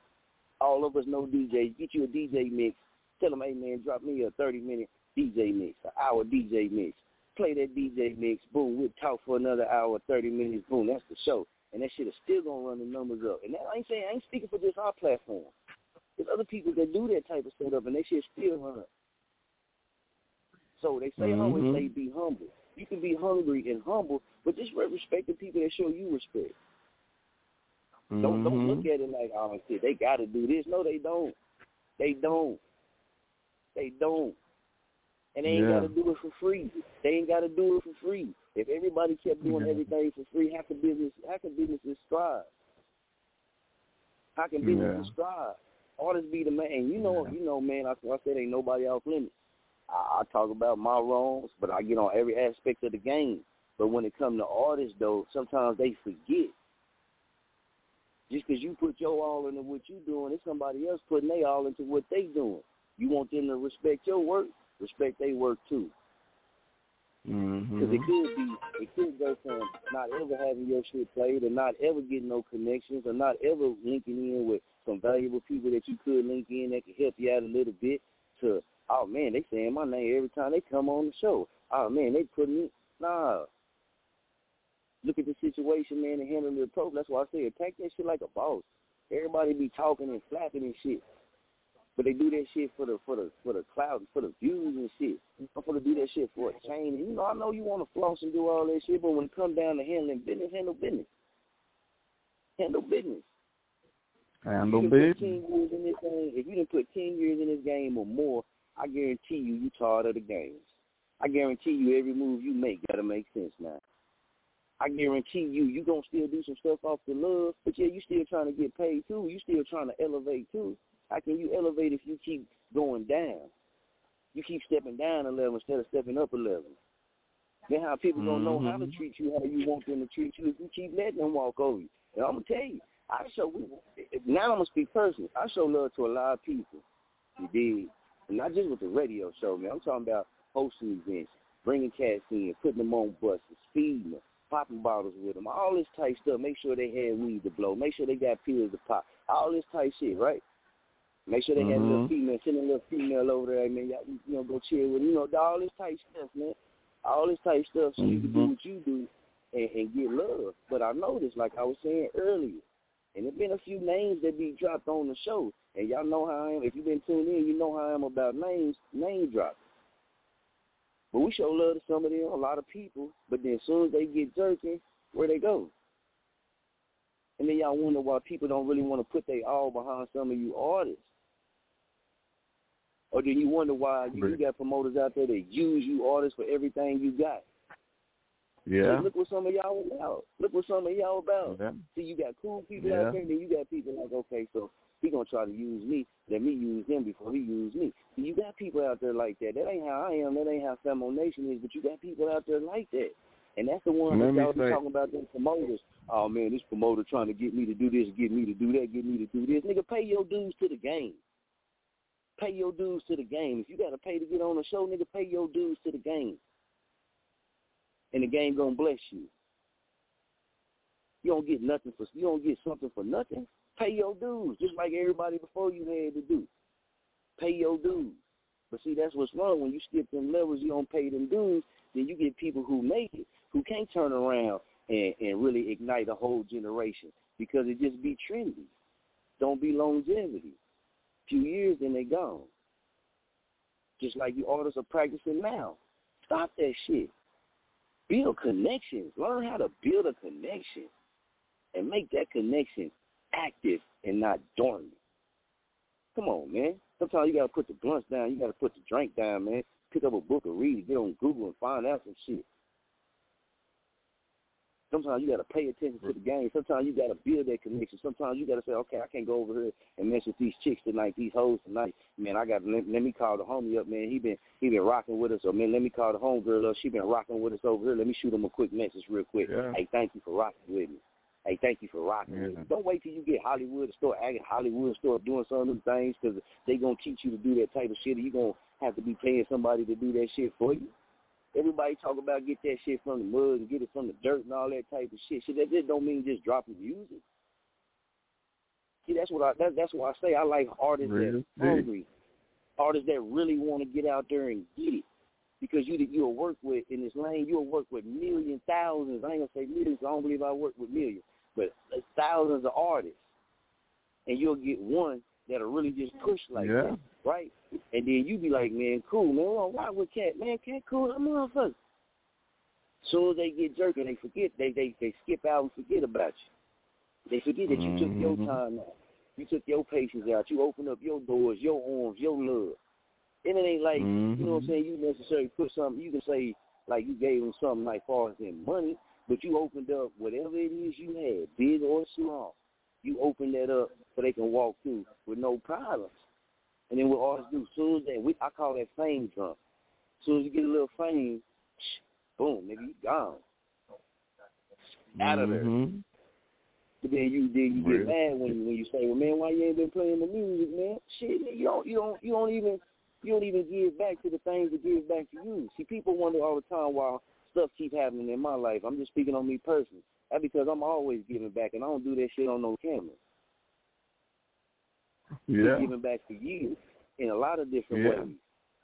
[SPEAKER 9] All of us know DJs. Get you a DJ mix. Tell them, hey man, drop me a thirty minute DJ mix, an hour DJ mix. Play that DJ mix. Boom, we'll talk for another hour, thirty minutes. Boom, that's the show. And that shit is still gonna run the numbers up. And that, I ain't saying I ain't speaking for just our platform. There's other people that do that type of setup, and they shit still run up. So they say, I always
[SPEAKER 10] mm-hmm.
[SPEAKER 9] say, be humble. You can be hungry and humble, but just respect the people that show you respect. Don't don't
[SPEAKER 10] Mhm.
[SPEAKER 9] look at it like, oh shit, they got to do this. No, they don't. They don't. They don't. And they ain't
[SPEAKER 10] Yeah.
[SPEAKER 9] got to do it for free. They ain't got to do it for free. If everybody kept doing
[SPEAKER 10] Yeah.
[SPEAKER 9] everything for free, how can business how can businesses thrive? How can businesses
[SPEAKER 10] Yeah.
[SPEAKER 9] thrive? Artists be the man. You know, you know, man. I, I said ain't nobody off limits. I, I talk about my wrongs, but I get on every aspect of the game. But when it comes to artists, though, sometimes they forget. Just because you put your all into what you're doing, it's somebody else putting their all into what they doing. You want them to respect your work, respect their work too. Because it
[SPEAKER 10] Mhm.
[SPEAKER 9] could be, it could go from not ever having your shit played, or not ever getting no connections, or not ever linking in with some valuable people that you could link in that could help you out a little bit. To oh man, they saying my name every time they come on the show. Oh man, they putting me nah. Look at the situation, man, and handle the approach. That's why I say attack that shit like a boss. Everybody be talking and flapping and shit. But they do that shit for the for the for the cloud, for the views and shit. I'm gonna do that shit for a chain. And, you know, I know you want to floss and do all that shit, but when it come down to handling business, handle business. Handle business.
[SPEAKER 10] Handle
[SPEAKER 9] done put
[SPEAKER 10] business.
[SPEAKER 9] ten years in this game, if you didn't put ten years in this game or more, I guarantee you, you tired of the games. I guarantee you, every move you make gotta make sense now. I guarantee you, you gonna still do some stuff off the love, but yeah, you still trying to get paid too. You still trying to elevate too. How can you elevate if you keep going down? You keep stepping down a level instead of stepping up a level. Then how people gonna know how to
[SPEAKER 10] Mhm.
[SPEAKER 9] treat you how you want them to treat you if you keep letting them walk over you. And I'm gonna tell you, I show we now I'm gonna speak personally. I show love to a lot of people. You did, not just with the radio show, man. I'm talking about hosting events, bringing cats in, putting them on buses, feeding them, popping bottles with them, all this type stuff. Make sure they had weed to blow. Make sure they got pills to pop. All this type shit, right? Make sure they had a little
[SPEAKER 10] Mhm.
[SPEAKER 9] female, send a little female over there, man. Y'all, you know, go chill with, you know, all this type stuff, man. All this type stuff, so you can do
[SPEAKER 10] Mhm.
[SPEAKER 9] what you do, and, and get love. But I noticed, like I was saying earlier, and there's been a few names that be dropped on the show, and y'all know how I am. If you've been tuned in, you know how I am about names, name dropping. But we show love to some of them, a lot of people. But then as soon as they get jerking, where they go? And then y'all wonder why people don't really want to put their all behind some of you artists. Or then you wonder why you, you got promoters out there that use you artists for everything you got.
[SPEAKER 10] Yeah.
[SPEAKER 9] Hey, look what some of y'all about. Look what some of y'all about.
[SPEAKER 10] Yeah.
[SPEAKER 9] See, you got cool people
[SPEAKER 10] Yeah.
[SPEAKER 9] out there, and then you got people like, okay, so he gonna try to use me. Let me use him before he use me. You got people out there like that. That ain't how I am. That ain't how Femo Nation is. But you got people out there like that, and that's the one that y'all be
[SPEAKER 10] say-
[SPEAKER 9] talking about. Them promoters. Oh man, this promoter trying to get me to do this, get me to do that, get me to do this. Nigga, pay your dues to the game. Pay your dues to the game. If you got to pay to get on the show, nigga, pay your dues to the game. And the game gonna bless you. You don't get nothing for you don't get something for nothing. Pay your dues, just like everybody before you had to do. Pay your dues. But see, that's what's wrong. When you skip them levels, you don't pay them dues, then you get people who make it, who can't turn around and, and really ignite a whole generation because it just be trendy. Don't be longevity. Few years, then they gone. Just like you artists are practicing now. Stop that shit. Build connections. Learn how to build a connection and make that connection active and not dormant. Come on, man. Sometimes you gotta put the blunts down, you gotta put the drink down, man. Pick up a book and read get on Google and find out some shit. Sometimes you gotta pay attention to the game. Sometimes you gotta build that connection. Sometimes you gotta say, okay, I can't go over here and mess with these chicks tonight, these hoes tonight. Man, I got let, let me call the homie up, man. He been he been rocking with us, or man, let me call the homegirl up. She been rocking with us over here. Let me shoot him a quick message real quick.
[SPEAKER 10] Yeah.
[SPEAKER 9] Hey, thank you for rocking with me. Hey, thank you for rocking. Don't wait till you get Hollywood to start acting Hollywood, and start doing some of them things because they're gonna teach you to do that type of shit. Or you gonna have to be paying somebody to do that shit for you. Everybody talk about get that shit from the mud and get it from the dirt and all that type of shit. Shit that just don't mean just dropping music. See, that's what I that, that's why I say I like artists
[SPEAKER 10] Real
[SPEAKER 9] that
[SPEAKER 10] big.
[SPEAKER 9] hungry, artists that really want to get out there and get it. Because you you'll work with in this lane, you'll work with millions, thousands. I ain't gonna say millions. I don't believe I work with millions, but thousands of artists, and you'll get one that'll really just push like
[SPEAKER 10] Yeah.
[SPEAKER 9] that, right? And then you be like, man, cool, man. Well, why with cat, man? Cat cool, I'm motherfucker. Soon as they get jerky, they forget. They they they skip out and forget about you. They forget that you took your
[SPEAKER 10] Mhm.
[SPEAKER 9] time out. You took your patience out. You opened up your doors, your arms, your love. And it ain't like you know what I'm
[SPEAKER 10] Mhm.
[SPEAKER 9] saying. You necessarily put something. You can say like you gave them something like far as in money, but you opened up whatever it is you had, big or small. You opened that up so they can walk through with no problems. And then what artists do, soon as they, we, I call that fame drunk. Soon as you get a little fame, boom, nigga, you gone. Out of there.
[SPEAKER 10] Mhm.
[SPEAKER 9] But then you then you
[SPEAKER 10] Real.
[SPEAKER 9] get mad when you when you say, well, man, why you ain't been playing the music, man? Shit, man, you don't you don't you don't even you don't even give back to the things that give back to you. See, people wonder all the time why stuff keep happening in my life. I'm just speaking on me personally. That's because I'm always giving back, and I don't do that shit on no camera.
[SPEAKER 10] Yeah.
[SPEAKER 9] Been giving back for years in a lot of different
[SPEAKER 10] Yeah.
[SPEAKER 9] ways.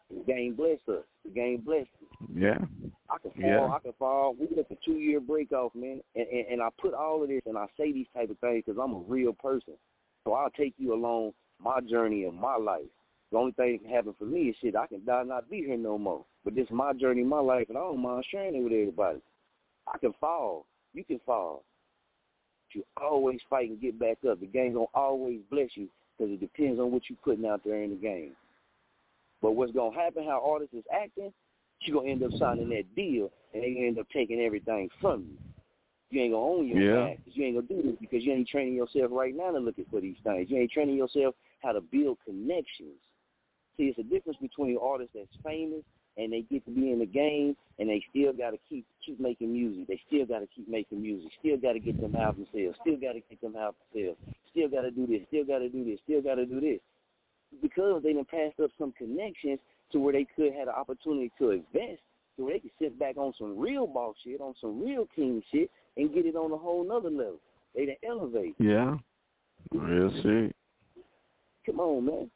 [SPEAKER 9] The game blessed us. The game blessed us.
[SPEAKER 10] Yeah.
[SPEAKER 9] I can fall.
[SPEAKER 10] Yeah.
[SPEAKER 9] I can fall. We took a two year break off, man, and, and and I put all of this and I say these type of things because I'm a real person. So I'll take you along my journey in my life. The only thing that can happen for me is shit. I can die and not be here no more. But this is my journey, my life, and I don't mind sharing it with everybody. I can fall. You can fall. But you always fight and get back up. The game gonna always bless you because it depends on what you're putting out there in the game. But what's gonna happen? How artists is acting? you gonna end up signing that deal and they end up taking everything from you. You ain't gonna own your
[SPEAKER 10] Yeah.
[SPEAKER 9] 'cause you ain't gonna do this because you ain't training yourself right now to looking for these things. You ain't training yourself how to build connections. See, it's a difference between artists that's famous and they get to be in the game and they still gotta keep keep making music. They still gotta keep making music. Still gotta get them album sales. Still gotta get them album sales. Still gotta do this. Still gotta do this. Still gotta do this. Because they done passed up some connections to where they could have the opportunity to invest, to where they could sit back on some real boss shit, on some real king shit, and get it on a whole nother level. They done elevate.
[SPEAKER 10] Yeah. Real shit.
[SPEAKER 9] Come on, man.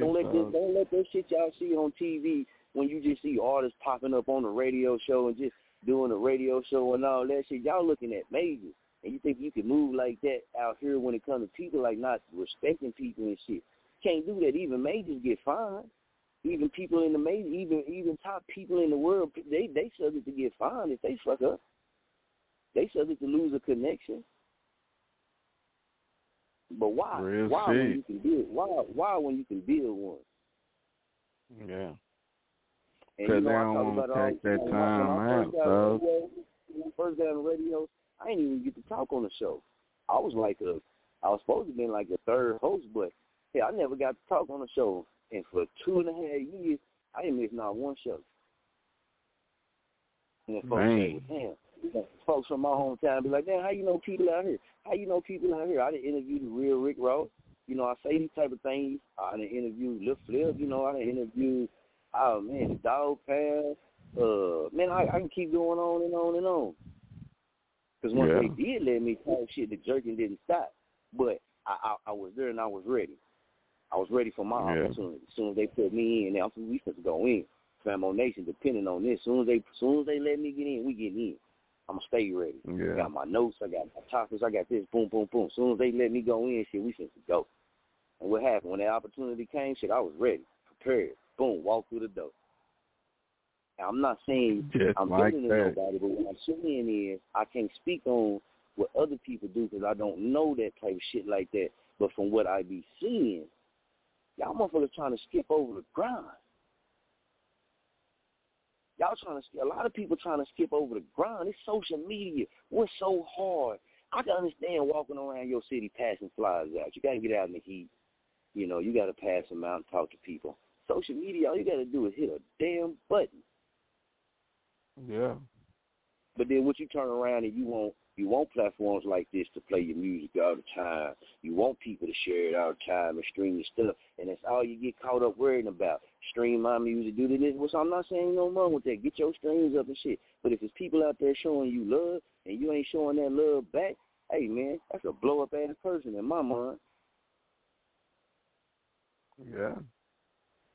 [SPEAKER 9] Don't let this, don't let that shit y'all see on TV when you just see artists popping up on the radio show and just doing a radio show and all that shit. Y'all looking at majors, and you think you can move like that out here when it comes to people like not respecting people and shit. Can't do that. Even majors get fined. Even people in the major, even even top people in the world, they they subject to get fined if they fuck up. They subject to lose a connection. But why?
[SPEAKER 10] Real
[SPEAKER 9] why when you can build? Why? Why when you can build one?
[SPEAKER 10] Yeah.
[SPEAKER 9] And
[SPEAKER 10] Cause
[SPEAKER 9] you know,
[SPEAKER 10] they don't
[SPEAKER 9] it all
[SPEAKER 10] take
[SPEAKER 9] the
[SPEAKER 10] that
[SPEAKER 9] time.
[SPEAKER 10] time out,
[SPEAKER 9] first got on
[SPEAKER 10] dog.
[SPEAKER 9] the radio, I first got on the radio, I didn't even get to talk on the show. I was like a, I was supposed to be like a third host, but hey, I never got to talk on the show. And for two and a half years, I didn't miss not one show. And then folks say, folks from my hometown be like, damn, how you know people out here? How you know people out here? I didn't interview the real Rick Ross. You know, I say these type of things. I didn't interview Lil Flip. You know, I didn't interview, oh man, the Dog Pound. Uh, man, I, I can keep going on and on and on. Because once
[SPEAKER 10] Yeah.
[SPEAKER 9] they did let me talk shit, the jerking didn't stop. But I, I, I was there and I was ready. I was ready for my
[SPEAKER 10] Yeah.
[SPEAKER 9] opportunity. As soon as they put me in, I'm we supposed to go in. Famo Nation, depending on this. As soon as they, as soon as they let me get in, we get in. I'm gonna stay ready. I
[SPEAKER 10] Yeah.
[SPEAKER 9] got my notes, I got my topics, I got this, boom, boom, boom. As soon as they let me go in, shit, we supposed go. And what happened when that opportunity came? Shit, I was ready, prepared. Boom, walk through the door. Now, I'm not saying
[SPEAKER 10] Just
[SPEAKER 9] I'm
[SPEAKER 10] like
[SPEAKER 9] than
[SPEAKER 10] that.
[SPEAKER 9] nobody, but what I'm saying is I can't speak on what other people do because I don't know that type of shit like that. But from what I be seeing, y'all motherfuckers trying to skip over the grind. Y'all trying to, a lot of people trying to skip over the grind. It's social media. What's so hard? I can understand walking around your city passing flyers out. You got to get out in the heat. You know, you got to pass them out and talk to people. Social media, all you got to do is hit a damn button.
[SPEAKER 10] Yeah.
[SPEAKER 9] But then what you turn around and you want you want platforms like this to play your music all the time. You want people to share it all the time and stream your stuff, and that's all you get caught up worrying about. Stream my music, do this. So I'm not saying no wrong with that. Get your streams up and shit. But if there's people out there showing you love and you ain't showing that love back, hey man, that's a blow up ass person in my mind.
[SPEAKER 10] Yeah.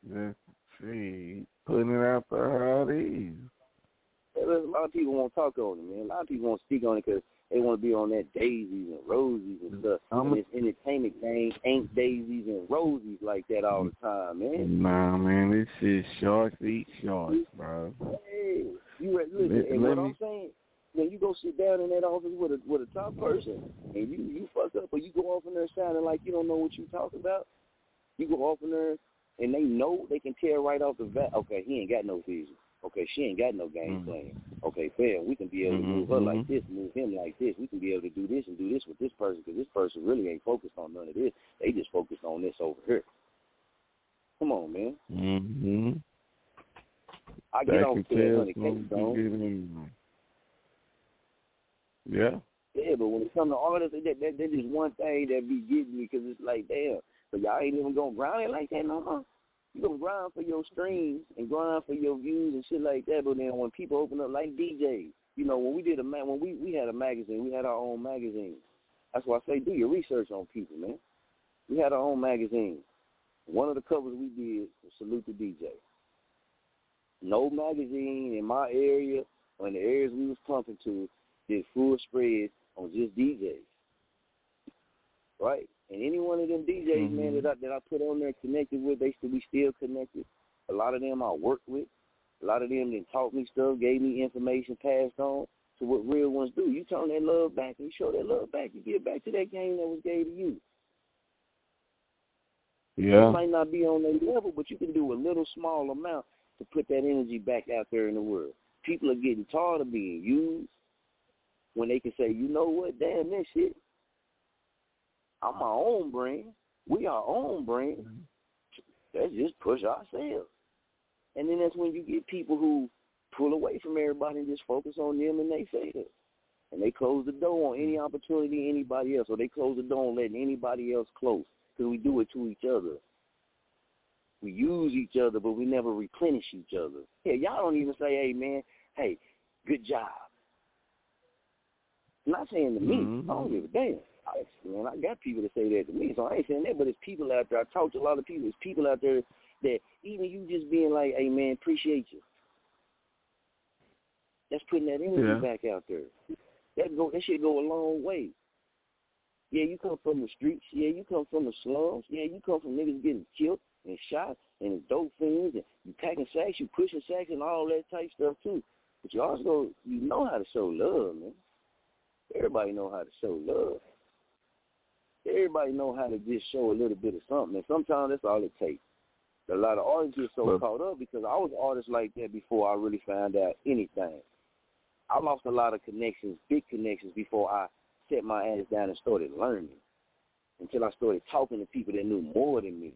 [SPEAKER 10] Just see, putting it out there how it is.
[SPEAKER 9] A lot of people won't talk on it, man. A lot of people won't speak on it because they want to be on that daisies and roses and stuff.
[SPEAKER 10] I'm
[SPEAKER 9] and this entertainment game ain't daisies and roses like that all the time, man.
[SPEAKER 10] Nah, man, this shit sharks eat sharks, bro.
[SPEAKER 9] Hey, you listen,
[SPEAKER 10] Let-
[SPEAKER 9] and
[SPEAKER 10] let
[SPEAKER 9] what
[SPEAKER 10] me-
[SPEAKER 9] I'm saying, when you go sit down in that office with a with a top person and you you fuck up or you go off in there sounding like you don't know what you talking about, you go off in there and they know they can tell right off the bat. Okay, he ain't got no vision. Okay, she ain't got no game
[SPEAKER 10] Mhm.
[SPEAKER 9] plan. Okay, fair. We can be able to
[SPEAKER 10] Mhm,
[SPEAKER 9] move her like
[SPEAKER 10] mhm.
[SPEAKER 9] this, move him like this. We can be able to do this and do this with this person because this person really ain't focused on none of this. They just focused on this over here. Come on, man.
[SPEAKER 10] Mm-hmm.
[SPEAKER 9] I get
[SPEAKER 10] That can
[SPEAKER 9] to hundred K
[SPEAKER 10] some
[SPEAKER 9] zone.
[SPEAKER 10] Yeah.
[SPEAKER 9] Yeah, but when it comes to artists, that, that that is one thing that be getting me because it's like, damn, but y'all ain't even gonna grind it like that no more. You gonna grind for your streams and grind for your views and shit like that. But then when people open up like DJs, you know, when we did a ma- when we we had a magazine, we had our own magazine. That's why I say do your research on people, man. We had our own magazine. One of the covers we did was Salute the DJ. No magazine in my area or in the areas we was pumping to did full spreads on just DJs. Right? And any one of them DJs, man,
[SPEAKER 10] Mhm.
[SPEAKER 9] that I, that I put on there connected with, they still we still connected. A lot of them I worked with. A lot of them then taught me stuff, gave me information passed on to what real ones do. You turn that love back and you show that love back. You give back to that game that was gave to you. You
[SPEAKER 10] Yeah.
[SPEAKER 9] might not be on that level, but you can do a little small amount to put that energy back out there in the world. People are getting tired of being used when they can say, you know what, damn that shit. I'm my own brain. We our own brand. Let's just push ourselves. And then that's when you get people who pull away from everybody and just focus on them and they fail. And they close the door on any opportunity anybody else, or they close the door on letting anybody else close because we do it to each other. We use each other, but we never replenish each other. Yeah, y'all don't even say, "Hey, man, hey, good job." I'm not saying to me.
[SPEAKER 10] Mhm.
[SPEAKER 9] I don't give a damn. I, man, I got people that say that to me, so I ain't saying that. But it's people out there. I talk to a lot of people. It's people out there that even you just being like, "Hey, man, appreciate you." That's putting that energy
[SPEAKER 10] Yeah.
[SPEAKER 9] back out there. That go that shit go a long way. Yeah, you come from the streets. Yeah, you come from the slums. Yeah, you come from niggas getting killed and shot and dope fiends and you packing sacks, you pushing sacks and all that type stuff too. But you also you know how to show love, man. Everybody know how to show love. Everybody know how to just show a little bit of something, and sometimes that's all it takes. A lot of artists get so
[SPEAKER 10] Well-
[SPEAKER 9] caught up because I was artist like that before I really found out anything. I lost a lot of connections, big connections, before I set my ass down and started learning. Until I started talking to people that knew more than me.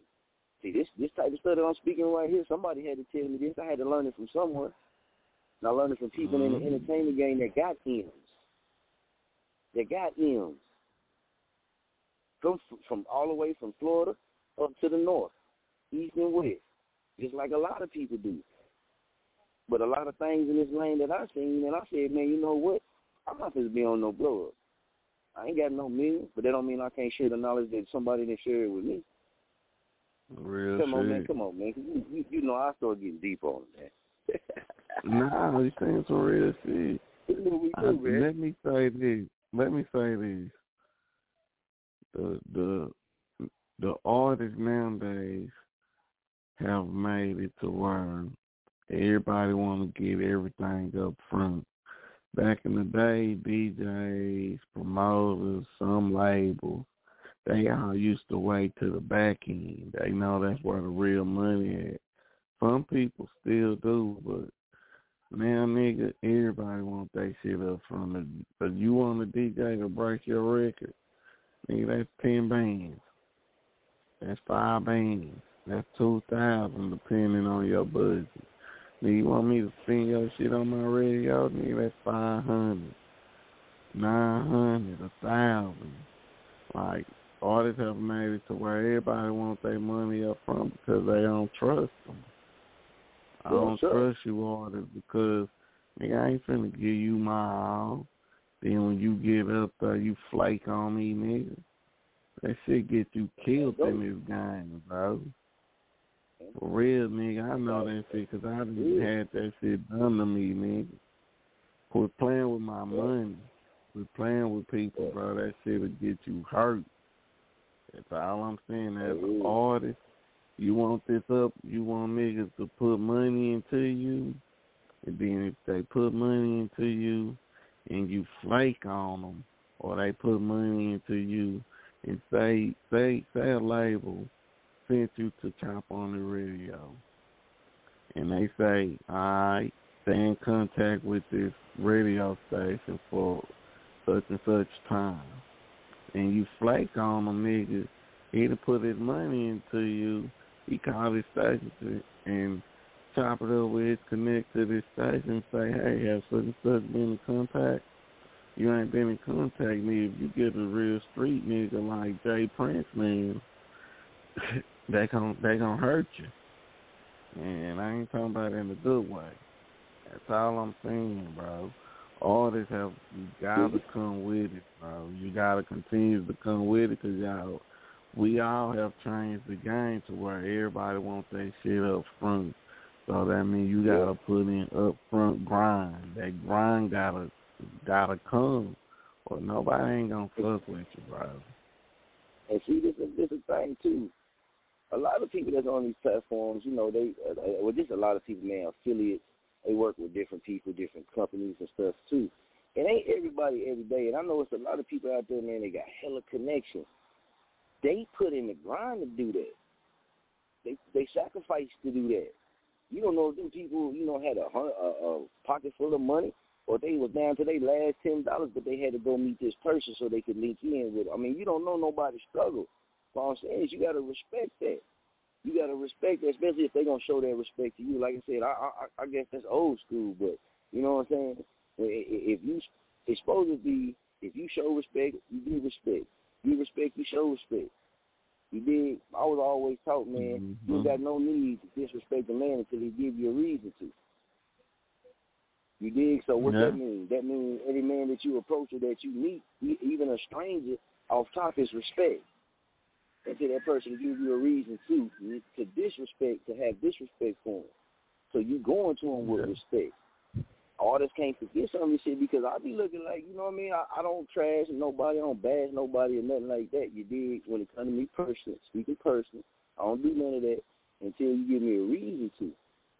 [SPEAKER 9] See, this this type of stuff that I'm speaking right here, somebody had to tell me this. I had to learn it from somewhere. And I learned it from people in the
[SPEAKER 10] Mhm.
[SPEAKER 9] entertainment game that got M's. That got M's. From from all the way from Florida up to the north, east and west, just like a lot of people do. But a lot of things in this lane that I seen, and I said, man, you know what? I'm not supposed to be on no blow up. I ain't got no million, but that don't mean I can't share the knowledge that somebody didn't share it with me.
[SPEAKER 10] Real
[SPEAKER 9] come on, man, come on, man. You, you, you know I start getting deep on man.
[SPEAKER 10] Nah, you saying some real shit.
[SPEAKER 9] This is what we
[SPEAKER 10] I-
[SPEAKER 9] uh,
[SPEAKER 10] let me say this. Let me say this. The the the artists nowadays have made it to where everybody want to get everything up front. Back in the day, DJs, promoters, some labels, they all used to wait to the back end. They know that's where the real money at. Some people still do, but now, nigga, everybody want that shit up front. If you want a DJ to break your record, nigga, that's ten bands. That's five bands. That's two thousand, depending on your budget. Nigga, you want me to spin your shit on my radio? Nigga, that's five hundred, nine hundred, a thousand. Like artists have made it to where everybody wants their money up front because they don't trust them. I don't
[SPEAKER 9] sure.
[SPEAKER 10] trust you artists because nigga I ain't finna give you my all. Then when you give up there you flake on me, nigga. That shit get you killed in this game, bro. For real, nigga, I know that shit 'cause I done had that shit done to me, nigga. Quit playing with my money. Quit playing with people, bro. That shit'll get you hurt. That's all I'm saying. As an artist, you want this up, you want niggas to put money into you, and then if they put money into you and you flake on them, or they put money into you and say, say, say a label sent you to Chop on the Radio, and they say, all right, stay in contact with this radio station for such and such time, and you flake on them niggas, he to put his money into you, he called his station and chop it up with connect to this station say, hey, have such and such been in contact? You ain't been in contact, me. If you get a real street nigga like Jay Prince, man, they gon' they gon' hurt you. And I ain't talking about in a good way. That's all I'm saying, bro. Artists have you gotta come with it, bro. You gotta continue to come with it, cause y'all, we all have changed the game to where everybody wants that shit up front. So that means you gotta put in upfront grind. That grind gotta gotta come, or nobody ain't gonna fuck with you, bro.
[SPEAKER 9] And see, this is this is a thing too. A lot of people that's on these platforms, you know, they uh, well, just a lot of people, man, affiliates. They work with different people, different companies and stuff too. It ain't everybody every day, and I know it's a lot of people out there, man. They got hella connections. They put in the grind to do that. They they sacrifice to do that. You don't know if them people, you know, had a, a, a pocket full of money, or they was down to their last ten dollars, but they had to go meet this person so they could link in with. Them. I mean, you don't know nobody's struggle. What I'm saying is, you got to respect that. You got to respect that, especially if they're gonna show that respect to you. Like I said, I, I I guess that's old school, but you know what I'm saying. If you, it's supposed to be, if you show respect, you give respect. You respect, you show respect. You did. I was always taught, man, you mm-hmm. got no need to disrespect a man until he give you a reason to. You dig? So what
[SPEAKER 10] Yeah.
[SPEAKER 9] that mean? That means any man that you approach or that you meet, even a stranger, off top is respect. Until that person give you a reason to to disrespect, to have disrespect for him. So you going to him with respect. Artists can't forget some of this shit because I be looking like, you know what I mean? I, I don't trash nobody, I don't bash nobody or nothing like that. You dig? When it comes to me personally, speaking personally, I don't do none of that until you give me a reason to.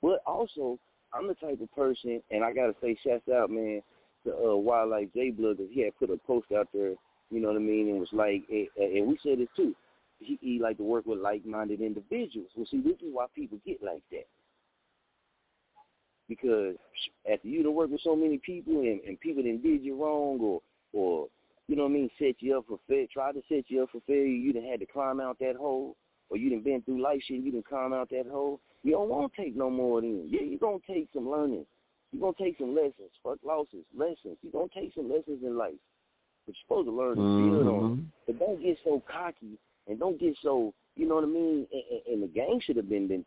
[SPEAKER 9] But also, I'm the type of person, and I gotta say, shouts out, man, to uh, Wildlife J Blood, because he had put a post out there, you know what I mean, and was like, and, and we said it too. He, he like to work with like-minded individuals. Well, see, this is why people get like that because after you to work with so many people and, and people that did you wrong or or you know what I mean, set you up for failure, try to set you up for failure, you done had to climb out that hole, or you done been through life shit, you done climb out that hole. You don't want to take no more than yeah, you gonna take some learning. You're gonna take some lessons, fuck losses, lessons. You're gonna take some lessons in life. But you're supposed to learn to build
[SPEAKER 10] Mm-hmm.
[SPEAKER 9] on. But don't get so cocky and don't get so you know what I mean. And, and, and the game should have been been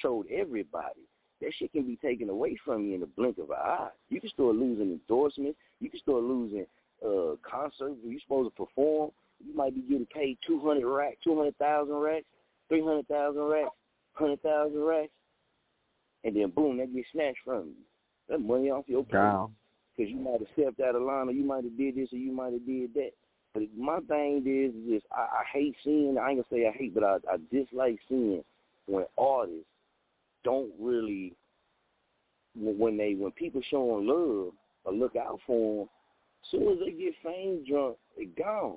[SPEAKER 9] showed everybody that shit can be taken away from you in the blink of an eye. You can start losing endorsements. You can start losing uh concerts you're supposed to perform. You might be getting paid two hundred racks, two hundred thousand racks, three hundred thousand racks, hundred thousand racks, and then boom, that gets snatched from you. That money off your plate
[SPEAKER 10] Down.
[SPEAKER 9] because you might have stepped out of line, or you might have did this, or you might have did that. But my thing is, is I, I hate seeing. I ain't gonna say I hate, but I, I dislike seeing when artists don't really when they when people showing love or look out for them. Soon as they get fame drunk, they gone.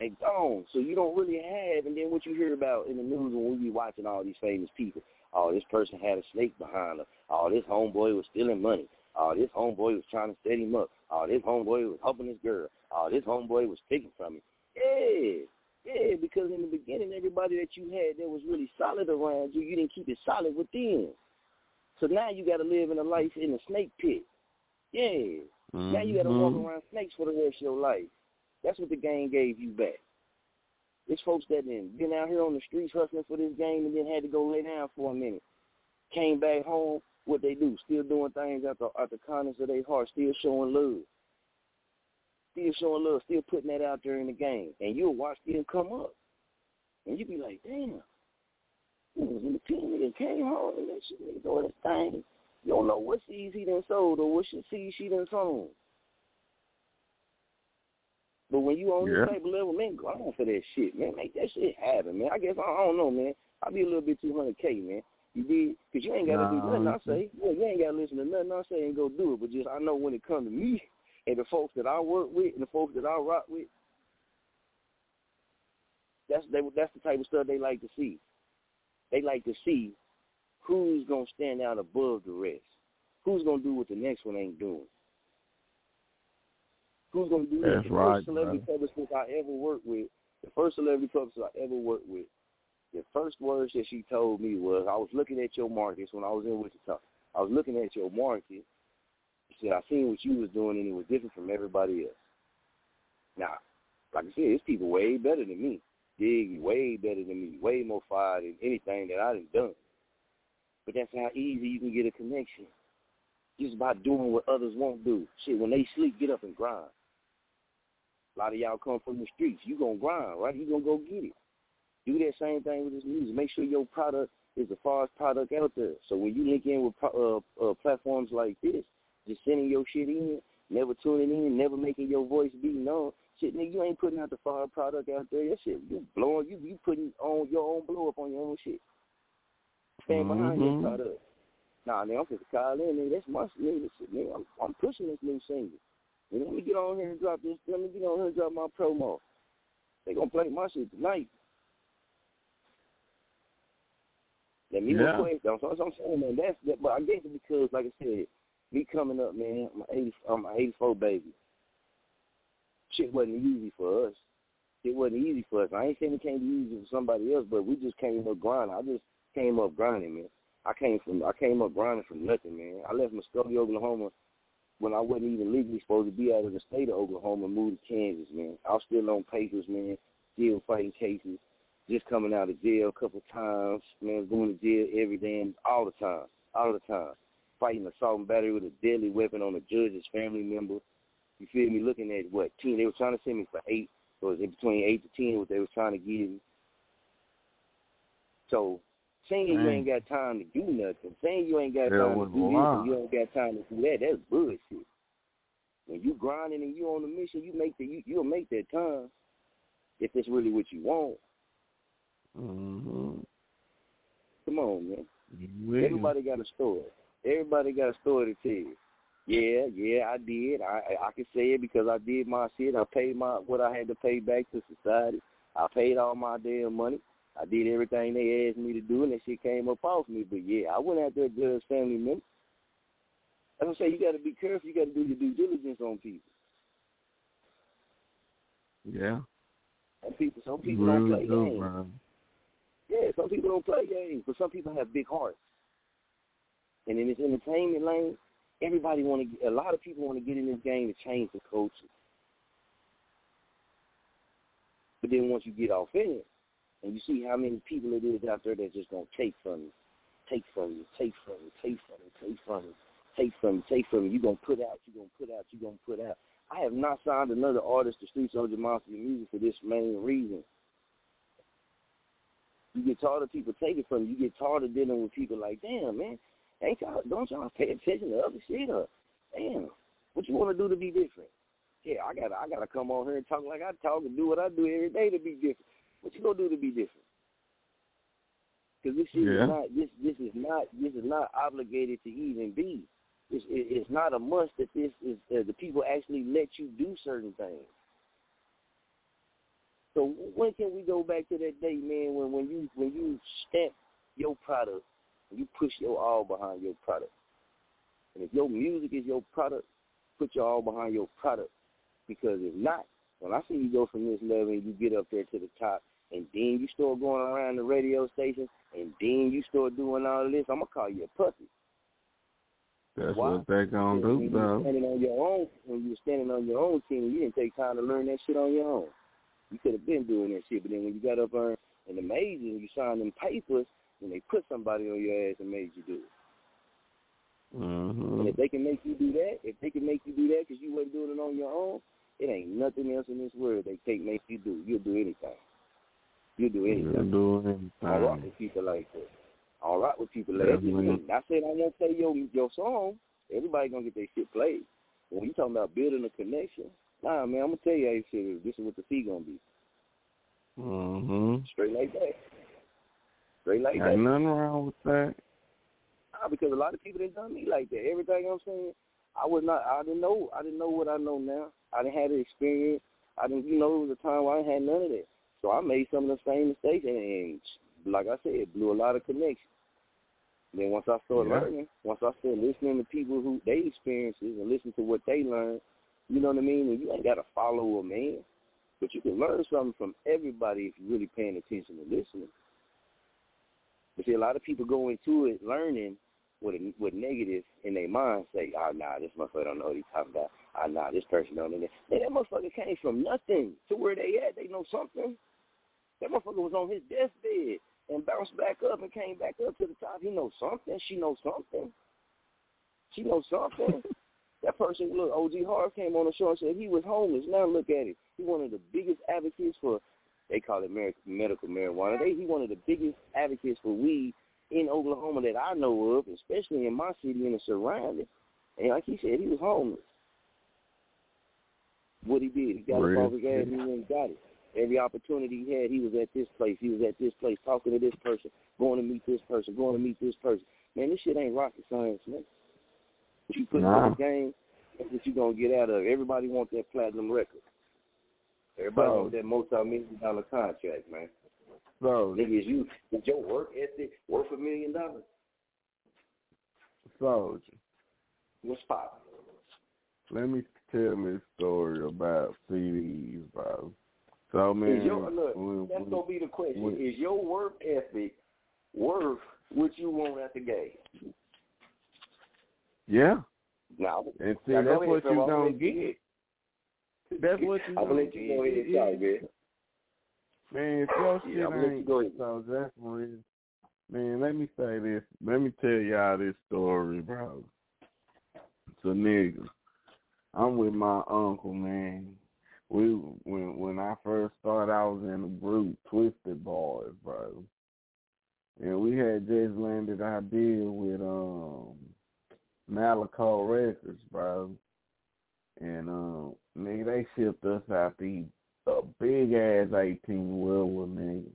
[SPEAKER 9] They gone. So you don't really have. And then what you hear about in the news when we be watching all these famous people. Oh, this person had a snake behind her. Oh, this homeboy was stealing money. Oh, this homeboy was trying to set him up. Oh, this homeboy was helping this girl. Oh, this homeboy was taking from him. Yeah, yeah, because in the beginning, everybody that you had that was really solid around you, you didn't keep it solid within. So now you got to live in a life in a snake pit. Yeah. Now you got to walk
[SPEAKER 10] Mhm.
[SPEAKER 9] around snakes for the rest of your life. That's what the game gave you back. It's folks that then been out here on the streets hustling for this game and then had to go lay down for a minute. Came back home, what they do? Still doing things out the out the kindness of their heart, still showing love. Still showing love, still putting that out there in the game. And you'll watch them come up. And you be like, damn. He was in the team and came home and that shit nigga doing his thing. You don't know what seeds he done sold or what seeds she done sown. But when you on
[SPEAKER 10] Yeah.
[SPEAKER 9] this type of level, man, go on for that shit, man. Make that shit happen, man. I guess I, I don't know, man. I'll be a little bit 200K, man. You did, because you ain't got to do nothing I say. Yeah, you ain't got to listen to nothing I say and go do it. But just I know when it comes to me and the folks that I work with and the folks that I rock with, that's they, that's the type of stuff they like to see. They like to see who's gonna stand out above the rest. Who's gonna do what the next one ain't doing? Who's gonna do
[SPEAKER 10] That's
[SPEAKER 9] that? The
[SPEAKER 10] right,
[SPEAKER 9] first celebrity publicist I ever worked with, the first celebrity publicist I ever worked with, the first words that she told me was, I was looking at your markets when I was in Wichita. I was looking at your market. Said, I seen what you was doing and it was different from everybody else. Now, like I said, it's people way better than me. Dig way better than me, way more fire than anything that I done done. But that's how easy you can get a connection. Just by doing what others won't do. Shit, when they sleep, get up and grind. A lot of y'all come from the streets. You gonna grind, right? You gonna go get it. Do that same thing with this music. Make sure your product is the farthest product out there. So when you link in with uh, uh, platforms like this, just sending your shit in, never tuning in, never making your voice be known. Shit, nigga, you ain't putting out the far product out there. That shit, you blowing, you you putting on your own blow up on your own shit. Stand behind
[SPEAKER 10] Mhm.
[SPEAKER 9] your product. Nah, nigga, I'm finna call in, nigga. That's my nigga. Shit, nigga. I'm, I'm pushing this new single. And let me get on here and drop this. Let me get on here and drop my promo. They gonna play my shit tonight. Let me
[SPEAKER 10] Yeah.
[SPEAKER 9] request. That's what I'm saying, man. That's that. But I guess because, like I said, me coming up, man. I'm 80. I'm an 84 baby. Shit wasn't easy for us. It wasn't easy for us. I ain't saying it can't be easy for somebody else, but we just came up grinding. I just came up grinding, man. I came from I came up grinding from nothing, man. I left Muskogee, Oklahoma when I wasn't even legally supposed to be out of the state of Oklahoma and moved to Kansas, man. I was still on papers, man, still fighting cases, just coming out of jail a couple times, man, going to jail every day, all the time, all the time. Fighting assault and battery with a deadly weapon on a judge's family member. You feel me? Looking at what, 10, they were trying to send me for eight, so it was in between eight to ten what they was trying to give me. So Saying you ain't got time to do nothing. Saying you ain't got
[SPEAKER 10] That
[SPEAKER 9] time to do this you ain't got time to do that. That's bullshit. When you grinding and you on the mission, you make the you, you'll make that time if it's really what you want.
[SPEAKER 10] Mm-hmm.
[SPEAKER 9] Come on, man. Everybody got a story. Everybody got a story to tell. Yeah, yeah, I did. I I can say it because I did my shit. I paid my what I had to pay back to society. I paid all my damn money. I did everything they asked me to do, and that shit came up off me. But yeah, I went out there to judge family members. As I say, you got to be careful. You got to do your due diligence on people.
[SPEAKER 10] Yeah.
[SPEAKER 9] Some people, some people don't play
[SPEAKER 10] do,
[SPEAKER 9] games.
[SPEAKER 10] bro.
[SPEAKER 9] Yeah, some people don't play games, but some people have big hearts. And in this entertainment lane, everybody want to. A lot of people want to get in this game to change the culture. But then once you get off in it, and you see how many people it is out there that's just gonna take from you, take from you, take from you, take from you, take from you, take from you, take from you. You gonna put out, you gonna put out, you gonna put out. I have not signed another artist to Street Soldier Monster Music for this main reason. You get tired of people taking from you. You get tired of dealing with people like, damn, man, ain't y'all, don't y'all pay attention to other shit? Or, damn, what you want to do to be different? Yeah, I gotta, I gotta come on here and talk like I talk and do what I do every day to be different. What you gonna do to be different? Because this shit
[SPEAKER 10] Yeah.
[SPEAKER 9] is not, this, this is not, this is not obligated to even be. It's, it, it's not a must that this is uh, the people actually let you do certain things. So when can we go back to that day, man, when when you when you stamp your product, you push your all behind your product, and if your music is your product, put your all behind your product, because if not, when I see you go from this level and you get up there to the top, and then you start going around the radio station, and then you start doing all this, I'm gonna call you a puppy.
[SPEAKER 10] That's
[SPEAKER 9] Why?
[SPEAKER 10] what they gonna do,
[SPEAKER 9] when
[SPEAKER 10] though.
[SPEAKER 9] standing on your own, when you were standing on your own team, you didn't take time to learn that shit on your own. You could have been doing that shit, but then when you got up there the majors you signed them papers, when they put somebody on your ass and made you do it.
[SPEAKER 10] Mm-hmm.
[SPEAKER 9] And if they can make you do that, if they can make you do that because you wasn't doing it on your own, it ain't nothing else in this world they can't make you do. You'll do anything. You'll do anything.
[SPEAKER 10] You'll do anything.
[SPEAKER 9] All right with people like that. All right with people like that. I said I won't play your your song. Everybody gonna get their shit played. When you talking about building a connection, nah, man, I'm gonna tell you how shit is. This is what the fee gonna be.
[SPEAKER 10] Mm-hmm.
[SPEAKER 9] Straight like that. Straight like that.
[SPEAKER 10] Nothing wrong with that.
[SPEAKER 9] Nah, because a lot of people didn't done me like that. Everything I'm saying, I was not. I didn't know. I didn't know what I know now. I didn't have the experience. I didn't. You know, it was a time where I had none of that. So I made some of the same mistakes, and, and like I said, blew a lot of connections. Then once I started
[SPEAKER 10] Yeah.
[SPEAKER 9] learning, once I started listening to people who they experiences and listen to what they learn, you know what I mean. And you ain't got to follow a man, but you can learn something from everybody if you're really paying attention and listening. But see, a lot of people go into it learning with a, with negative in their mind. Say, "Oh, nah, this motherfucker don't know what he's talking about. Oh, nah, this person don't know that." Man, that motherfucker came from nothing to where they at. They know something. That motherfucker was on his deathbed and bounced back up and came back up to the top. He knows something. She knows something. She knows something. that person, look, OG Hart came on the show and said he was homeless. Now look at it. He one of the biggest advocates for, they call it mer- medical marijuana. They, he one of the biggest advocates for weed in Oklahoma that I know of, especially in my city and the surroundings. And like he said, he was homeless. What he did, he got
[SPEAKER 10] Real
[SPEAKER 9] up off his ass and he went and got it. Every opportunity he had, he was at this place, he was at this place, talking to this person, going to meet this person, going to meet this person. Man, this shit ain't rocket science, man. If you put
[SPEAKER 10] Nah.
[SPEAKER 9] in the game, that's what you gonna get out of it. Everybody wants that platinum record. Everybody
[SPEAKER 10] So-
[SPEAKER 9] wants that multi-million dollar contract, man.
[SPEAKER 10] So,
[SPEAKER 9] Nigga, is you is your work ethic worth a million dollars?
[SPEAKER 10] Soldier,
[SPEAKER 9] What's poppin'?
[SPEAKER 10] let me tell this story about CDs, bro. So, man,
[SPEAKER 9] your, look,
[SPEAKER 10] when-
[SPEAKER 9] that's gonna be the question.
[SPEAKER 10] when-
[SPEAKER 9] is your work ethic worth what you want at the game?
[SPEAKER 10] yeah.
[SPEAKER 9] Now,
[SPEAKER 10] And see,
[SPEAKER 9] now
[SPEAKER 10] that's what you
[SPEAKER 9] I'm gonna
[SPEAKER 10] gonna
[SPEAKER 9] let you-
[SPEAKER 10] get. That's what you
[SPEAKER 9] I'm gonna let you go ahead and talk, man.
[SPEAKER 10] Man, if your shit
[SPEAKER 9] Yeah, I'm gonna let you
[SPEAKER 10] ain't
[SPEAKER 9] go ahead.
[SPEAKER 10] so that's real. Man, let me say this. Let me tell y'all this story, bro. So nigga, I'm with my uncle, man. We when when I first started, I was in a group, Twisted Boys, bro. and we had just landed our deal with um Malaco Records, bro. And um, nigga, they shipped us out these a big ass eighteen wheeler, nigga,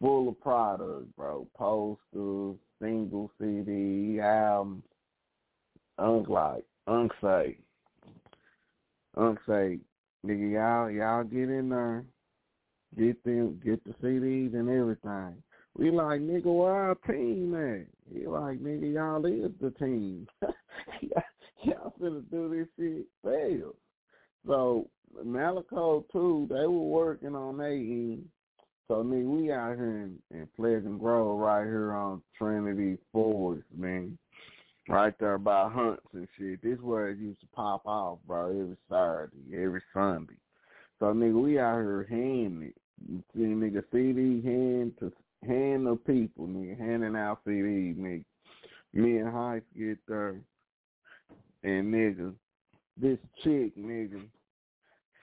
[SPEAKER 10] full of products, bro. Posters, single CD, albums, unlike, unsafe, unsafe. Nigga, y'all, y'all get in there, get them, get the CDs and everything. We like, nigga, where our team at? He like, nigga, y'all is the team. y'all finna do this shit fail. So Malaco too, they were working on their end. So nigga, we out here in, in Pleasant Grove right here on Trinity Forest, man. Right there by Hunts and shit. This where it used to pop off, bro, every Saturday, every Sunday. So nigga, we out here handing it. You see nigga CD hand to hand of people, nigga, handing out CDs, nigga. Me and Heist get there and nigga, this chick, nigga,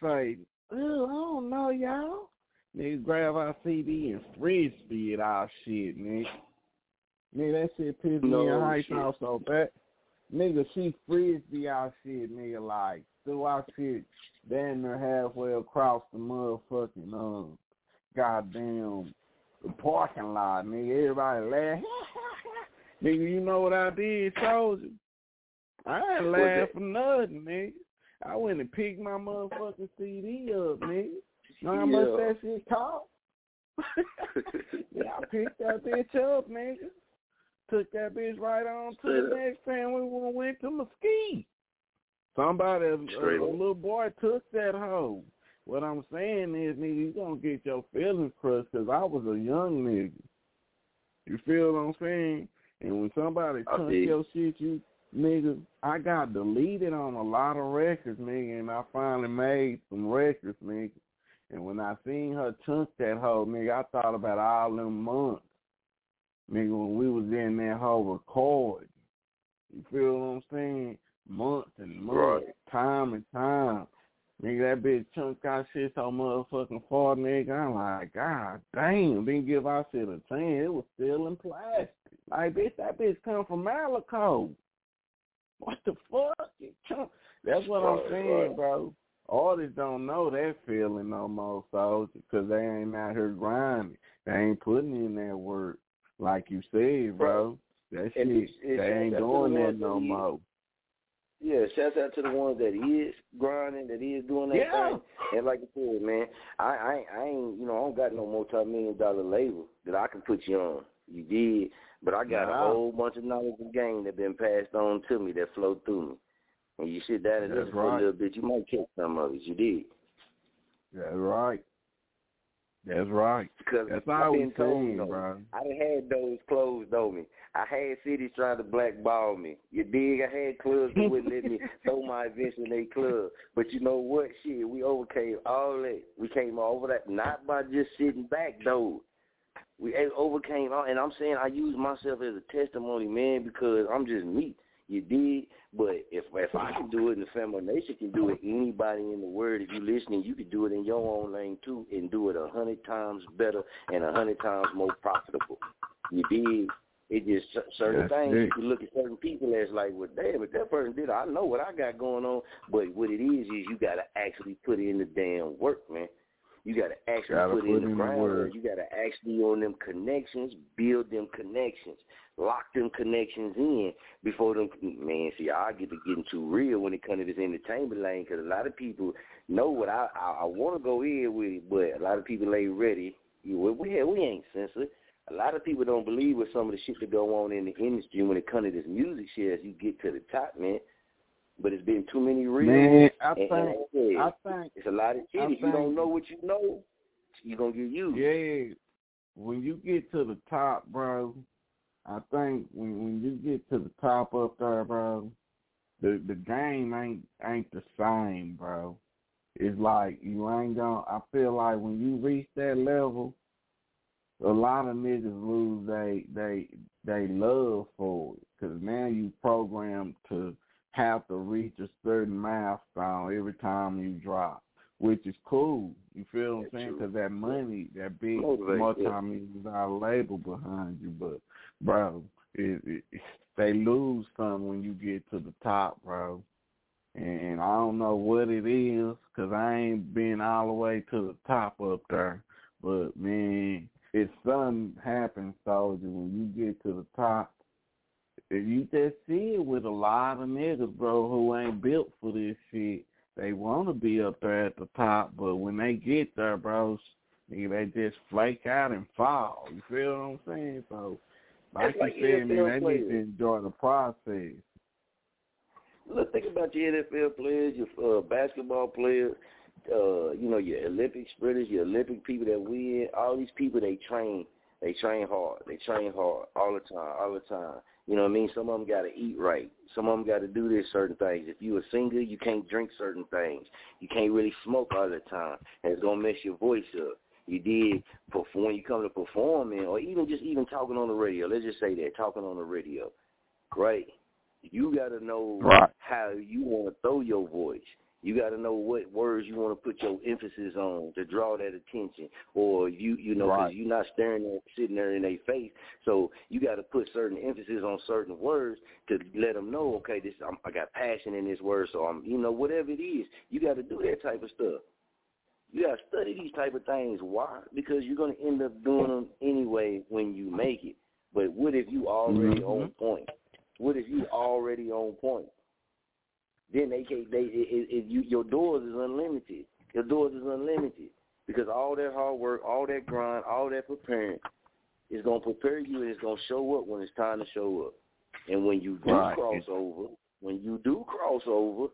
[SPEAKER 10] say, oh, I don't know, y'all. Nigga grab our CD and frisbee it our shit, nigga. Nigga, that shit pissed
[SPEAKER 9] No
[SPEAKER 10] me and Heist
[SPEAKER 9] shit.
[SPEAKER 10] off so bad. Nigga, she frisbee our shit, nigga, like, threw our shit damn near halfway across the motherfucking, um, goddamn parking lot, nigga. Everybody laugh. nigga, you know what I did, soldier? I ain't laugh for nothing, nigga. I went and picked my motherfucking CD up, nigga. Know how much
[SPEAKER 9] Yeah.
[SPEAKER 10] that shit cost? yeah, I picked that bitch up, nigga. Took that bitch right on to
[SPEAKER 9] Straight
[SPEAKER 10] the
[SPEAKER 9] up.
[SPEAKER 10] next time we went to Mesquite. Somebody, a,
[SPEAKER 9] Straight
[SPEAKER 10] a
[SPEAKER 9] up.
[SPEAKER 10] little boy took that hoe. What I'm saying is, nigga, you gonna get your feelings crushed 'cause I was a young nigga. You feel what I'm saying? And when somebody took your shit, you nigga, I got deleted on a lot of records, nigga, and I finally made some records, nigga. And when I seen her chunk that hoe, nigga, I thought about all them months, nigga, when we was in that whole record. You feel what I'm saying? Months and months, time and time. Nigga, that bitch chunk got shit so motherfucking far, nigga. I'm like, God damn, didn't give our shit a chance. It was still in plastic. Like, bitch, that bitch come from Malaco. What the fuck? That's what I'm saying,
[SPEAKER 9] right.
[SPEAKER 10] bro. Artists don't know that feeling no more, so because they ain't out here grinding. They ain't putting in that work, like you said, bro. That shit,
[SPEAKER 9] it's- it's-
[SPEAKER 10] they ain't doing that no
[SPEAKER 9] thing.
[SPEAKER 10] more.
[SPEAKER 9] Yeah, shouts out to the ones that is grinding, that is doing that
[SPEAKER 10] Yeah.
[SPEAKER 9] thing. And like I said, man, I, I ain't- I ain't you know, I don't got no multi million dollar label that I can put you on. You did. But I got
[SPEAKER 10] Nah.
[SPEAKER 9] a whole bunch of knowledge and game that been passed on to me that flowed through me. And you sit down and
[SPEAKER 10] That's
[SPEAKER 9] listen for
[SPEAKER 10] right.
[SPEAKER 9] a little bit, you might catch some of it. You did.
[SPEAKER 10] That's right. That's right.
[SPEAKER 9] Because
[SPEAKER 10] That's
[SPEAKER 9] I've
[SPEAKER 10] all we
[SPEAKER 9] been told,
[SPEAKER 10] saying, bro.
[SPEAKER 9] I done had those closed on me. I had cities trying to blackball me. You dig? I had clubs that wouldn't let me throw my events in their club. But you know what? Shit, we overcame all that. We came over that not by just sitting back though. We overcame all, and I'm saying I use myself as a testimony, man, because I'm just me. You dig? But if if I can do it and the family nation can do it, anybody in the world, if you're listening, you can do it in your own lane too, and do it a hundred times better and a hundred times more profitable. You dig? It just certain
[SPEAKER 10] That's
[SPEAKER 9] things
[SPEAKER 10] it.
[SPEAKER 9] you can look at certain people as like, well, damn, if that person did, it, I know what I got going on. But what it is is you got to actually put in the damn work, man. You got to actually
[SPEAKER 10] Gotta
[SPEAKER 9] put,
[SPEAKER 10] put
[SPEAKER 9] in the
[SPEAKER 10] in the work.
[SPEAKER 9] You got to actually on them connections, build them connections, lock them connections in before them. Man, see, I get to getting too real when it comes to this entertainment lane because a lot of people know what I I, I want to go in with it, but a lot of people ain't ready. You, we, we, we ain't censored. A lot of people don't believe with some of the shit that go on in the industry when it comes to this music shit as you get to the top, man. But it's been too many real.
[SPEAKER 10] Man, I think,
[SPEAKER 9] and I
[SPEAKER 10] I think,
[SPEAKER 9] it's a lot of shit. If you don't know what you know, you're gonna get used.
[SPEAKER 10] yeah, when you get to the top, bro, I think when when you get to the top up there, bro, the the game ain't ain't the same, bro. It's like you ain't gonna. I feel like when you reach that level, a lot of niggas lose they they they love for it because now you programmed to have to reach a certain milestone every time you drop. which is cool. You feel what I'm saying? Because that money, that big multi-million dollar label behind you. But bro, it, it, they lose some when you get to the top, bro. And I don't know what it is because I ain't been all the way to the top up there. But man, if something happens, soldier, when you get to the top, you just see it with a lot of niggas, bro, who ain't built for this shit. They want to be up there at the top, but when they get there, bros, they just flake out and fall. You feel what I'm saying? So, like,
[SPEAKER 9] like
[SPEAKER 10] you said, man, they need to enjoy the process.
[SPEAKER 9] Look, think about your NFL players, your uh, basketball players, uh, you know, your Olympic sprinters, your Olympic people that win. All these people, they train. They train hard. They train hard all the time, all the time. You know what I mean? Some of them got to eat right. Some of them got to do this certain things. If you a singer, you can't drink certain things. You can't really smoke all the time. And it's going to mess your voice up. You did perform, when you come to performing or even just even talking on the radio. Let's just say that, talking on the radio, right? You got to know
[SPEAKER 10] Right.
[SPEAKER 9] how you want to throw your voice. You got to know what words you want to put your emphasis on to draw that attention, or you you know
[SPEAKER 10] Right.
[SPEAKER 9] you're not staring there, sitting there in their face. So you got to put certain emphasis on certain words to let them know, okay, this I'm, I got passion in this word, so I'm you know whatever it is, you got to do that type of stuff. You got to study these type of things. Why? Because you're going to end up doing them anyway when you make it. But what if you already
[SPEAKER 10] Mhm.
[SPEAKER 9] on point? What if you already on point? Then they can they it, it, you your doors is unlimited. Your doors is unlimited because all that hard work, all that grind, all that preparing is gonna prepare you and it's gonna show up when it's time to show up. And when you do
[SPEAKER 10] Right.
[SPEAKER 9] cross over, when you do cross over,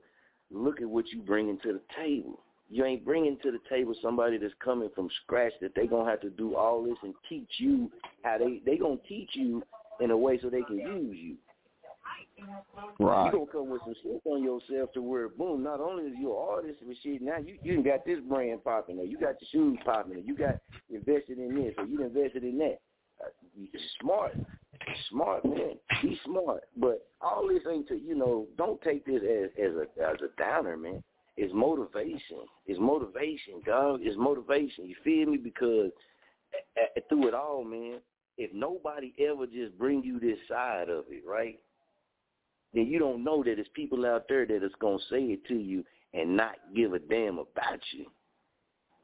[SPEAKER 9] look at what you bringing to the table. You ain't bringing to the table somebody that's coming from scratch that they gonna have to do all this and teach you how they they gonna teach you in a way so they can use you.
[SPEAKER 10] Right.
[SPEAKER 9] You gonna come with some shit on yourself to where boom, not only is you an artist but shit, now you you got this brand popping or you got your shoes popping or you got invested in this or you invested in that. Uh, you smart. Smart man. Be smart. But all this ain't to you know, don't take this as as a as a downer, man. It's motivation. It's motivation, dog. It's motivation. You feel me? Because through it all, man, if nobody ever just bring you this side of it, right? Then you don't know that there's people out there that is gonna say it to you and not give a damn about you.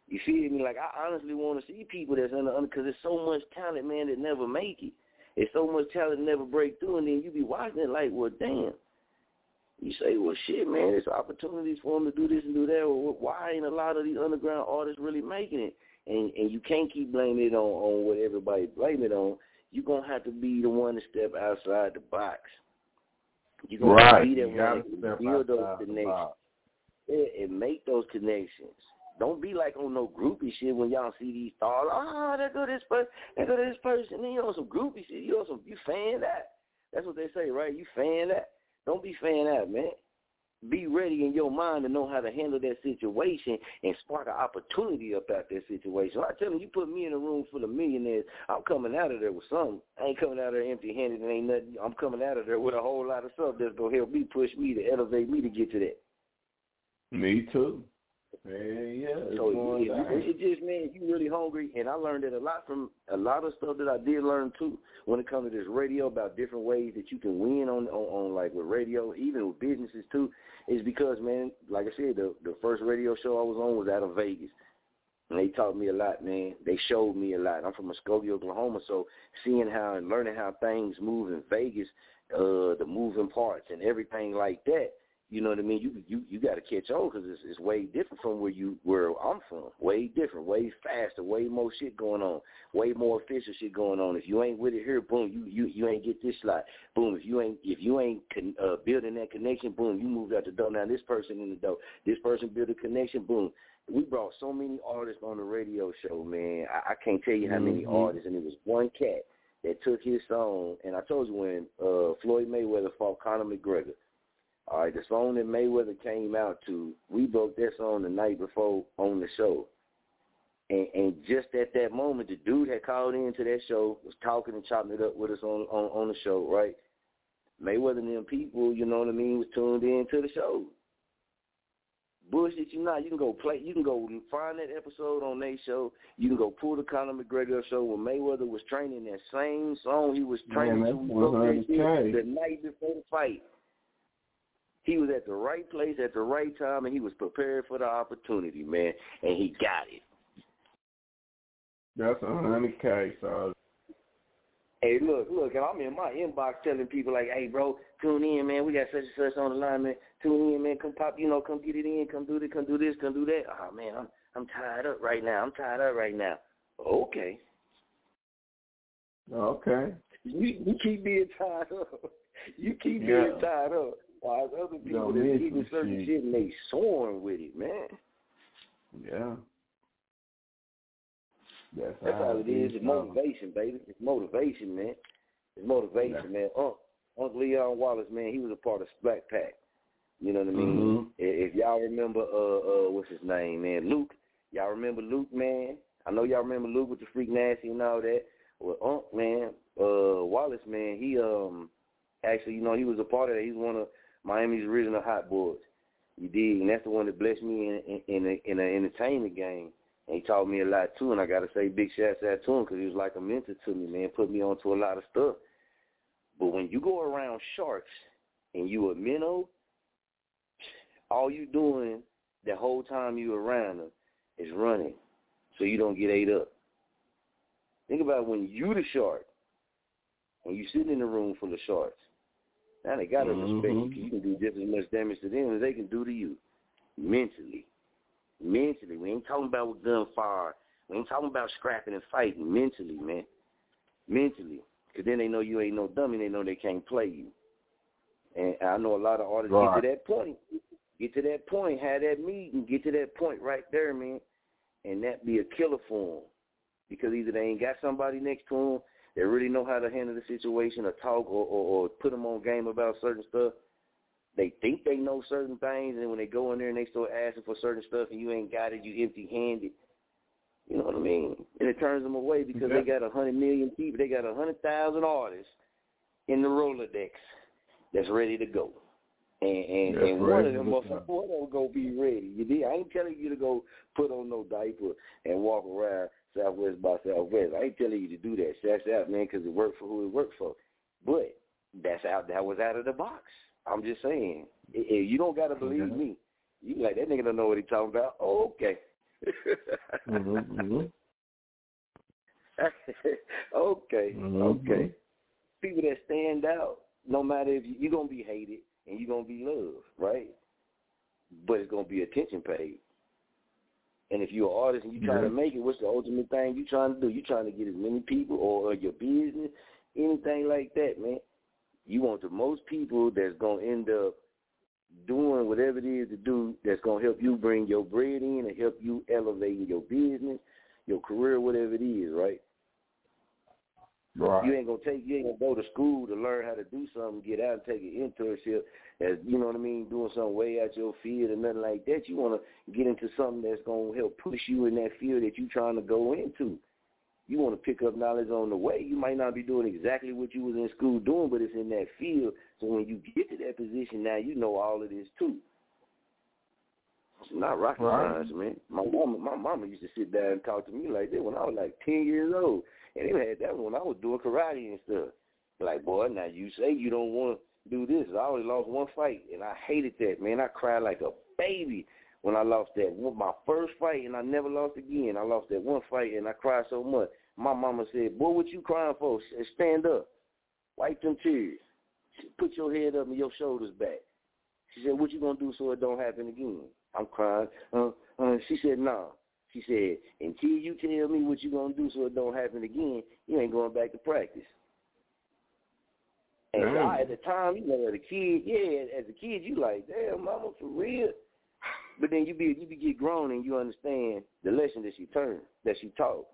[SPEAKER 9] You feel me? Like I honestly want to see people that's under under because there's so much talent, man, that never make it. There's so much talent that never break through, and then you be watching it like, well, damn. You say, well, shit, man, there's opportunities for them to do this and do that. Well, why ain't a lot of these underground artists really making it? And and you can't keep blaming it on on what everybody blame it on. You're gonna have to be the one to step outside the box. You're gonna
[SPEAKER 10] Right.
[SPEAKER 9] be that
[SPEAKER 10] You
[SPEAKER 9] one
[SPEAKER 10] gotta
[SPEAKER 9] that can
[SPEAKER 10] step
[SPEAKER 9] build those connections. And make those connections. Don't be like on no groupie shit when y'all see these stars. Oh, there go this person, there go this person. Then you on some groupie shit. You on some you fan that. That's what they say, right? You fan that. Don't be fan that, man. Be ready in your mind to know how to handle that situation and spark an opportunity up out that situation. I tell them, you put me in a room full of millionaires, I'm coming out of there with something. I ain't coming out of there empty-handed and ain't nothing. I'm coming out of there with a whole lot of stuff that's gonna help me push me to elevate me to get to that.
[SPEAKER 10] Me too. Yeah, yeah. It's
[SPEAKER 9] So it, it, just man, you really hungry, and I learned it a lot from a lot of stuff that I did learn too when it comes to this radio about different ways that you can win on on, on like with radio, even with businesses too, is because man, like I said, the the first radio show I was on was out of Vegas. And they taught me a lot, man. They showed me a lot. I'm from Muskogee, Oklahoma, so seeing how and learning how things move in Vegas, uh, the moving parts and everything like that, you know what I mean? You you you got to catch on because it's, it's way different from where you where I'm from. Way different, way faster, way more shit going on, way more official shit going on. If you ain't with it here, boom, you you you ain't get this slot. Boom, if you ain't if you ain't con, uh, building that connection, boom, you moved out the door. Now this person in the door, this person built a connection, boom. We brought so many artists on the radio show, man. I, I can't tell you how many
[SPEAKER 10] Mhm.
[SPEAKER 9] artists, and it was one cat that took his song. And I told you when uh, Floyd Mayweather fought Conor McGregor. All right, the song that Mayweather came out to, we broke that song the night before on the show. And, and just at that moment, the dude had called into that show, was talking and chopping it up with us on on, on the show, right? Mayweather and them people, you know what I mean, was tuned in to the show. bullshit you not. You can go play. You can go find that episode on their show. You can go pull the Conor McGregor show when Mayweather was training that same song he was training
[SPEAKER 10] Man,
[SPEAKER 9] to
[SPEAKER 10] that's
[SPEAKER 9] go
[SPEAKER 10] 100K.
[SPEAKER 9] the night before the fight. He was at the right place at the right time, and he was prepared for the opportunity, man, and he got it.
[SPEAKER 10] That's a hundred K, so
[SPEAKER 9] Hey, look, look, and I'm in my inbox telling people like, hey, bro, tune in, man. We got such and such on the line, man. Tune in, man. Come pop, you know, come get it in. Come do this, come do this, come do that. Oh, man, I'm I'm tied up right now. I'm tied up right now. Okay.
[SPEAKER 10] okay.
[SPEAKER 9] You, you keep being tied up. You keep
[SPEAKER 10] Yeah.
[SPEAKER 9] being tied up. While other people that's
[SPEAKER 10] miss
[SPEAKER 9] eating certain
[SPEAKER 10] shit.
[SPEAKER 9] shit and they soaring with it, man.
[SPEAKER 10] Yeah. That's,
[SPEAKER 9] That's all it is. It's motivation, baby. It's motivation, man. It's motivation, man. Unc, Uncle Leon Wallace, man, he was a part of Black Pack. You know what I mean?
[SPEAKER 10] Mhm.
[SPEAKER 9] If if y'all remember, uh, uh, what's his name, man? Luke. Y'all remember Luke, man? I know y'all remember Luke with the freak nasty and all that. Well, Unc, man, uh, Wallace, man, he um, actually, you know, he was a part of that. He's one of Miami's original hot boys. You dig? And that's the one that blessed me in in in, an entertainment game. And he taught me a lot too. And I gotta say, big shouts out to him because he was like a mentor to me, man. Put me onto a lot of stuff. But when you go around sharks and you a minnow, all you doing the whole time you around them is running, so you don't get ate up. Think about when you the shark, when you sitting in a room full of sharks. Now they gotta respect you you can do just as much damage to them as they can do to you, mentally. Mentally, we ain't talking about with gunfire. We ain't talking about scrapping and fighting. Mentally, man. Mentally, because then they know you ain't no dummy. They know they can't play you. And I know a lot of artists
[SPEAKER 10] Right.
[SPEAKER 9] get to that point. Get to that point, have that meeting, get to that point right there, man, and that be a killer for them. Because either they ain't got somebody next to them that really know how to handle the situation or talk or, or, or put them on game about certain stuff. They think they know certain things, and when they go in there and they start asking for certain stuff and you ain't got it, you empty-handed. You know what I mean? And it turns them away because they got a hundred million people. They got a hundred thousand artists in the Rolodex that's ready to go. And and,
[SPEAKER 10] That's
[SPEAKER 9] and one of them motherfuckers one of them gonna be ready. You did. I ain't telling you to go put on no diaper and walk around Southwest by Southwest. I ain't telling you to do that. That's out, man, because it worked for who it worked for. But that's out. That was out of the box. I'm just saying. If you don't gotta believe
[SPEAKER 10] Okay.
[SPEAKER 9] me, you like that nigga don't know what he talking about. Oh, okay.
[SPEAKER 10] Mhm, mhm.
[SPEAKER 9] okay,
[SPEAKER 10] Mhm.
[SPEAKER 9] okay. People that stand out, no matter if you, you're gonna be hated and you're gonna be loved, right? But it's gonna be attention paid. And if you're an artist and you're trying to make it, what's the ultimate thing you're trying to do? You're trying to get as many people or, or your business, anything like that, man. You want the most people that's gonna end up doing whatever it is to do that's gonna help you bring your bread in and help you elevate your business, your career, whatever it is, right?
[SPEAKER 10] Right.
[SPEAKER 9] You ain't gonna take you ain't gonna go to school to learn how to do something, get out and take an internship as you know what I mean, doing something way out your field or nothing like that. You wanna get into something that's gonna help push you in that field that you're trying to go into. You want to pick up knowledge on the way. You might not be doing exactly what you was in school doing, but it's in that field. So when you get to that position, now you know all of this too. It's not rocket
[SPEAKER 10] Right.
[SPEAKER 9] science, man. My mama, my mama used to sit down and talk to me like that when I was like ten years old, and they had that when I was doing karate and stuff. Like, boy, now you say you don't want to do this. I only lost one fight, and I hated that, man. I cried like a baby when I lost that one, my first fight, and I never lost again. I lost that one fight, and I cried so much. My mama said, "Boy, what you crying for? Stand up, wipe them tears, put your head up and your shoulders back." She said, "What you gonna do so it don't happen again?" I'm crying. Uh, uh, she said, "Nah." She said, "Until you tell me what you're gonna do so it don't happen again, you ain't going back to practice." And so I, at the time, you know, as a kid, yeah, as a kid, you like, damn, mama, for real. But then you be you be get grown and you understand the lesson that she turned, that she taught.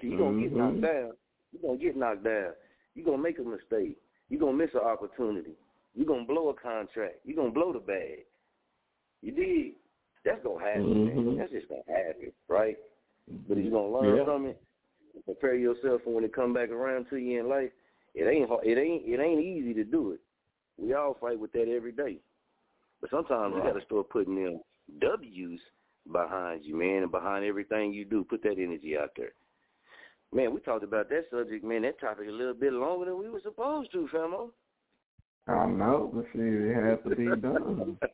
[SPEAKER 9] You gonna get knocked
[SPEAKER 10] Mhm.
[SPEAKER 9] down. You gonna get knocked down. You gonna make a mistake. You gonna miss an opportunity. You gonna blow a contract. You gonna blow the bag. You did. That's gonna happen, man.
[SPEAKER 10] Mhm.
[SPEAKER 9] That's just gonna happen, right? But if you gonna learn
[SPEAKER 10] Yeah.
[SPEAKER 9] from it, prepare yourself for when it come back around to you in life. It ain't hard- it ain't it ain't easy to do it. We all fight with that every day. But sometimes
[SPEAKER 10] Right.
[SPEAKER 9] you got to start putting them W's behind you, man, and behind everything you do. Put that energy out there. Man, we talked about that subject, man, that topic a little bit longer than we were supposed to, Famo.
[SPEAKER 10] I know, but see, it has to be done.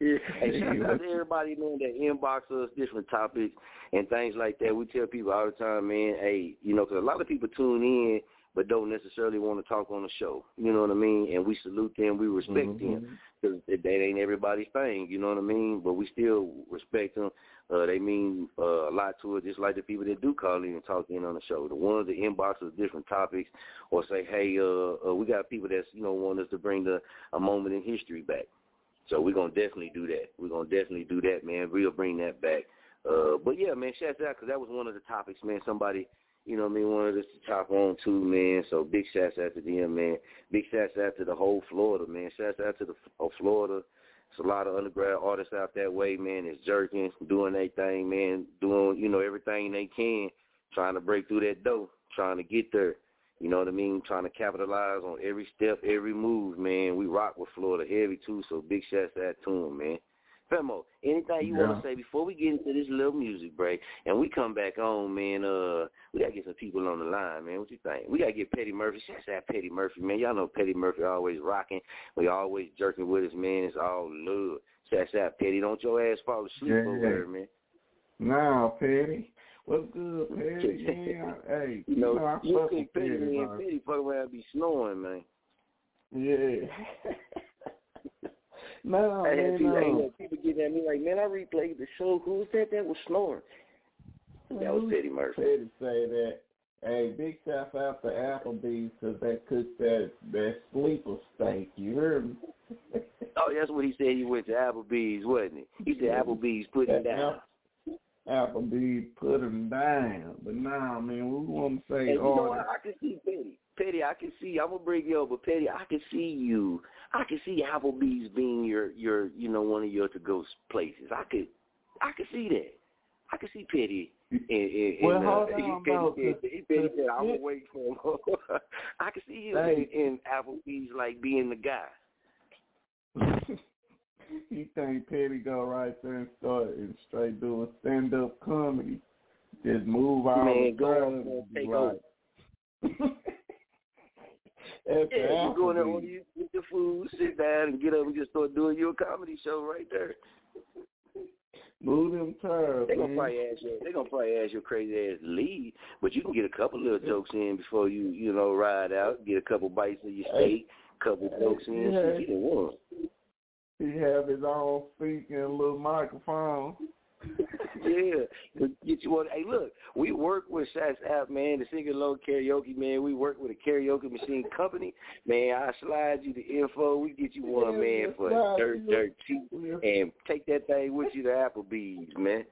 [SPEAKER 9] Yeah. Hey, shout out to everybody, man, that inbox us different topics and things like that. We tell people all the time, man, hey, you know, 'cause a lot of people tune in but don't necessarily want to talk on the show. You know what I mean? And we salute them, we respect them because that ain't everybody's thing. You know what I mean? But we still respect them. Uh, they mean uh, a lot to us, just like the people that do call in and talk in on the show. The ones that inbox us different topics or say, hey, uh, uh, we got people that's you know want us to bring the a moment in history back. So we're gonna definitely do that. We're gonna definitely do that, man. We'll bring that back. Uh, but yeah, man, shouts out because that was one of the topics, man. Somebody, you know, what I mean, wanted us to talk on too, man. So big shouts out to them, man. Big shouts out to the whole Florida, man. Shouts out to the whole Florida. It's a lot of undergrad artists out that way, man. It's jerking, doing their thing, man. Doing, you know, everything they can, trying to break through that door, trying to get there. You know what I mean? Trying to capitalize on every step, every move, man. We rock with Florida heavy too, so big shouts out to them, man. Femo, anything you want to say before we get into this little music break and we come back on, man? Uh, we gotta get some people on the line, man. What you think? We gotta get Petty Murphy. Shouts out Petty Murphy, man. Y'all know Petty Murphy always rocking. We always jerking with us, man. It's all love. Shouts out Petty. Don't your ass fall asleep
[SPEAKER 10] Yeah.
[SPEAKER 9] over there, man.
[SPEAKER 10] Now, Petty. What's good, Petty? Yeah, hey,
[SPEAKER 9] You know,
[SPEAKER 10] I
[SPEAKER 9] you
[SPEAKER 10] fuck
[SPEAKER 9] think
[SPEAKER 10] with
[SPEAKER 9] Petty,
[SPEAKER 10] Petty,
[SPEAKER 9] man,
[SPEAKER 10] man.
[SPEAKER 9] Petty fuck around and be snoring, man.
[SPEAKER 10] Yeah. no,
[SPEAKER 9] I had
[SPEAKER 10] man,
[SPEAKER 9] people, I
[SPEAKER 10] no.
[SPEAKER 9] had people getting at me like, man, I replayed the show. Who's that that was snoring? That was Petty Murphy.
[SPEAKER 10] Petty say that. Hey, big shout out to Applebee's because they cooked that that sleeper steak. You heard me?
[SPEAKER 9] Oh, that's what he said. He went to Applebee's, wasn't he? He said Applebee's put him down.
[SPEAKER 10] Applebee's put him down, but nah, man, we want to say
[SPEAKER 9] And you know what? I can see Petty. Petty, I can see. I'm gonna bring you over, Petty. I can see you. I can see Applebee's being your, your, you know, one of your to go places. I could, I could see that. I could see Petty. And, and,
[SPEAKER 10] Well,
[SPEAKER 9] and, uh,
[SPEAKER 10] hold
[SPEAKER 9] he,
[SPEAKER 10] on,
[SPEAKER 9] Petty
[SPEAKER 10] though,
[SPEAKER 9] said,
[SPEAKER 10] 'cause-
[SPEAKER 9] he Petty said, I'm gonna wait for him. I can see him
[SPEAKER 10] Hey.
[SPEAKER 9] in, in Applebee's like being the guy.
[SPEAKER 10] you think Petty go right there and start and straight doing stand up comedy? Just move out
[SPEAKER 9] Man, go on
[SPEAKER 10] be
[SPEAKER 9] take
[SPEAKER 10] right. The
[SPEAKER 9] Yeah, you go in there,
[SPEAKER 10] Applebee's.
[SPEAKER 9] you get your food, sit down, and get up and just start doing your comedy show right there.
[SPEAKER 10] Move them turds,
[SPEAKER 9] They gonna
[SPEAKER 10] man.
[SPEAKER 9] probably ask you. They gonna probably ask your crazy ass leave, but you can get a couple little jokes in before you, you know, ride out. Get a couple bites of your steak, couple jokes in.
[SPEAKER 10] Yeah.
[SPEAKER 9] Shit, you won.
[SPEAKER 10] He have his own speaker and little microphone.
[SPEAKER 9] yeah, get you one. Hey, look, we work with Shots App, man, the Sing Along Karaoke, man. We work with a karaoke machine company, man. I slide you the info. We get you one,
[SPEAKER 10] Yeah,
[SPEAKER 9] man, for dirt, dirt cheap,
[SPEAKER 10] Yeah.
[SPEAKER 9] and take that thing with you to Applebee's, man.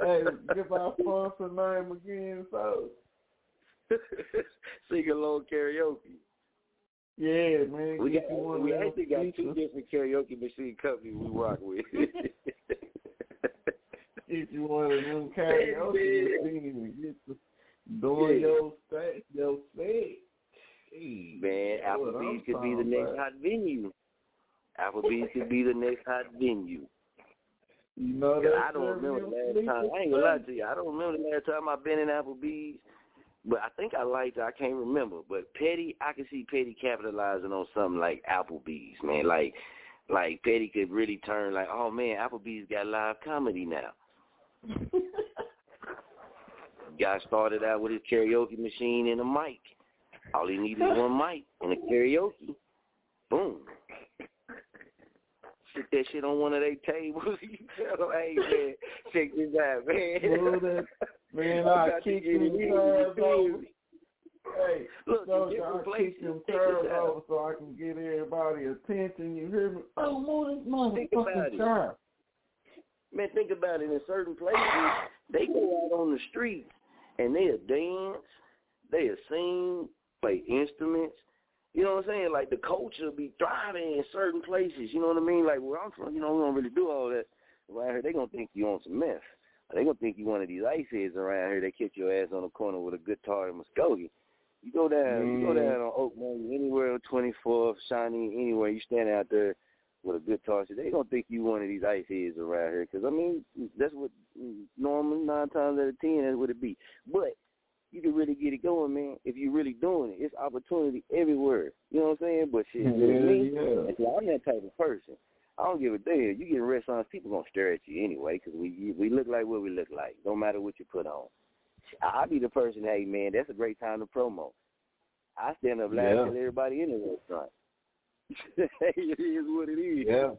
[SPEAKER 10] hey, give our sponsor name again, so.
[SPEAKER 9] Sing Along Karaoke.
[SPEAKER 10] Yeah, man.
[SPEAKER 9] We got we actually got two different karaoke machine companies we rock with.
[SPEAKER 10] Get you one of them karaoke machines and get the doing
[SPEAKER 9] Yeah.
[SPEAKER 10] your state, your.
[SPEAKER 9] Man, Applebee's could be the next
[SPEAKER 10] about.
[SPEAKER 9] hot venue. Applebee's could be the next hot venue.
[SPEAKER 10] You know that
[SPEAKER 9] I don't remember the last time. I ain't gonna lie to you. I don't remember the last time I've been in Applebee's. But I think I liked it. I can't remember. But Petty, I can see Petty capitalizing on something like Applebee's, man. Like, like Petty could really turn like, oh man, Applebee's got live comedy now. Guy started out with his karaoke machine and a mic. All he needed was one mic and a karaoke. Boom. Sit that shit on one of their tables. you tell them, hey man, check this out, man.
[SPEAKER 10] Man,
[SPEAKER 9] I'm
[SPEAKER 10] I
[SPEAKER 9] to
[SPEAKER 10] kick
[SPEAKER 9] get
[SPEAKER 10] them
[SPEAKER 9] it in,
[SPEAKER 10] turds over. Hey,
[SPEAKER 9] Look,
[SPEAKER 10] so
[SPEAKER 9] in
[SPEAKER 10] I
[SPEAKER 9] different
[SPEAKER 10] kick
[SPEAKER 9] places,
[SPEAKER 10] them
[SPEAKER 9] check
[SPEAKER 10] turds
[SPEAKER 9] this out.
[SPEAKER 10] over so I can get everybody attention. You hear me? Oh, move this motherfucking
[SPEAKER 9] it. Man, think about it. In certain places, they go out on the streets and they'll dance, they'll sing, play instruments. You know what I'm saying? Like the culture be thriving in certain places. You know what I mean? Like where I'm from, you know, we don't really do all that. Around here, they gonna think you on some meth. They gonna think you one of these ice heads around here. They kick your ass on the corner with a guitar and Muskogee. You go down, you go
[SPEAKER 10] Mm.
[SPEAKER 9] down on Oak Mountain, anywhere on 25 24th, shiny anywhere you stand out there with a guitar, they gonna think you one of these ice heads around here. Because I mean, that's what normally nine times out of ten that's what it be. But you can really get it going, man. If you're really doing it, it's opportunity everywhere. You know what I'm saying? But shit,
[SPEAKER 10] yeah,
[SPEAKER 9] me,
[SPEAKER 10] yeah.
[SPEAKER 9] I'm that type of person. I don't give a damn. You get in restaurants, people gonna stare at you anyway because we we look like what we look like. No matter what you put on. I be the person. Hey man, that's a great time to promo. I stand up laughing
[SPEAKER 10] Yeah.
[SPEAKER 9] at everybody in the restaurant. it is what it is.
[SPEAKER 10] Yeah.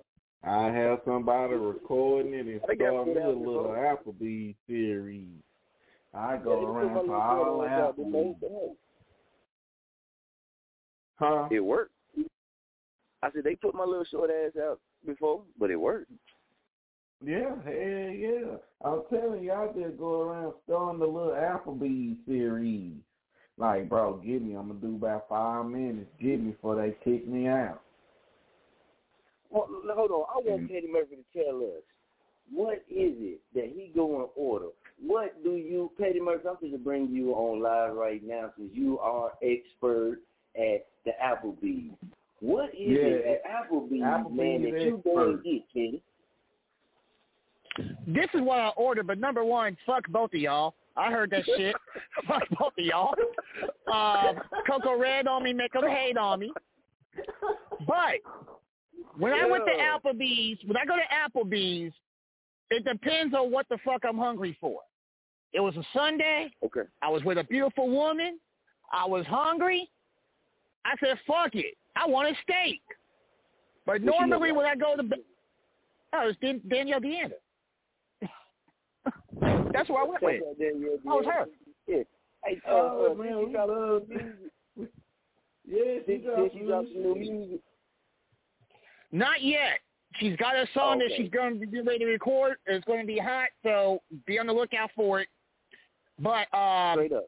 [SPEAKER 10] I have somebody recording it and start me a little. Applebee's series. I go
[SPEAKER 9] put
[SPEAKER 10] around to all
[SPEAKER 9] short ass out there, man.
[SPEAKER 10] Applebee's. Huh?
[SPEAKER 9] It worked. I said they put my little short ass out before, but it worked.
[SPEAKER 10] Yeah, hell yeah. I'm telling you, I just go around starting the little Applebee's series. Like, bro, give me, I'm going to do about five minutes. Give me before they kick me out.
[SPEAKER 9] Well, hold on. I want mm-hmm. Petty Murphy to tell us what is it that he go and order. What do you, Petty Murphy? I'm going to bring you on live right now since you are expert at the Applebee's. What is it at Applebee's,
[SPEAKER 10] Applebee's
[SPEAKER 9] man, that you go and
[SPEAKER 10] expert.
[SPEAKER 9] get, Kenny?
[SPEAKER 11] This is what I ordered, but number one, fuck both of y'all. I heard that shit. fuck both of y'all. Uh, Coco Red on me, make them hate on me. But when I went to Applebee's, when I go to Applebee's, it depends on what the fuck I'm hungry for. It was a Sunday.
[SPEAKER 9] Okay.
[SPEAKER 11] I was with a beautiful woman. I was hungry. I said, fuck it. I want a steak. But
[SPEAKER 9] What you look
[SPEAKER 11] normally when I go to, oh, it's Dan- Danielle Deanna. That's where I went with.
[SPEAKER 9] Shout out Danielle
[SPEAKER 11] Oh, it's her.
[SPEAKER 9] Yeah. Hey, uh,
[SPEAKER 10] Oh,
[SPEAKER 9] uh,
[SPEAKER 10] man, we
[SPEAKER 9] drop some
[SPEAKER 10] love
[SPEAKER 9] music?
[SPEAKER 10] Yeah, she
[SPEAKER 9] Did,
[SPEAKER 10] got
[SPEAKER 9] did she drop some new
[SPEAKER 10] music.
[SPEAKER 9] music?
[SPEAKER 11] Not yet. She's got a song that
[SPEAKER 9] Okay.
[SPEAKER 11] she's going to be ready to record. It's going to be hot, so be on the lookout for it. But um,
[SPEAKER 9] Straight up.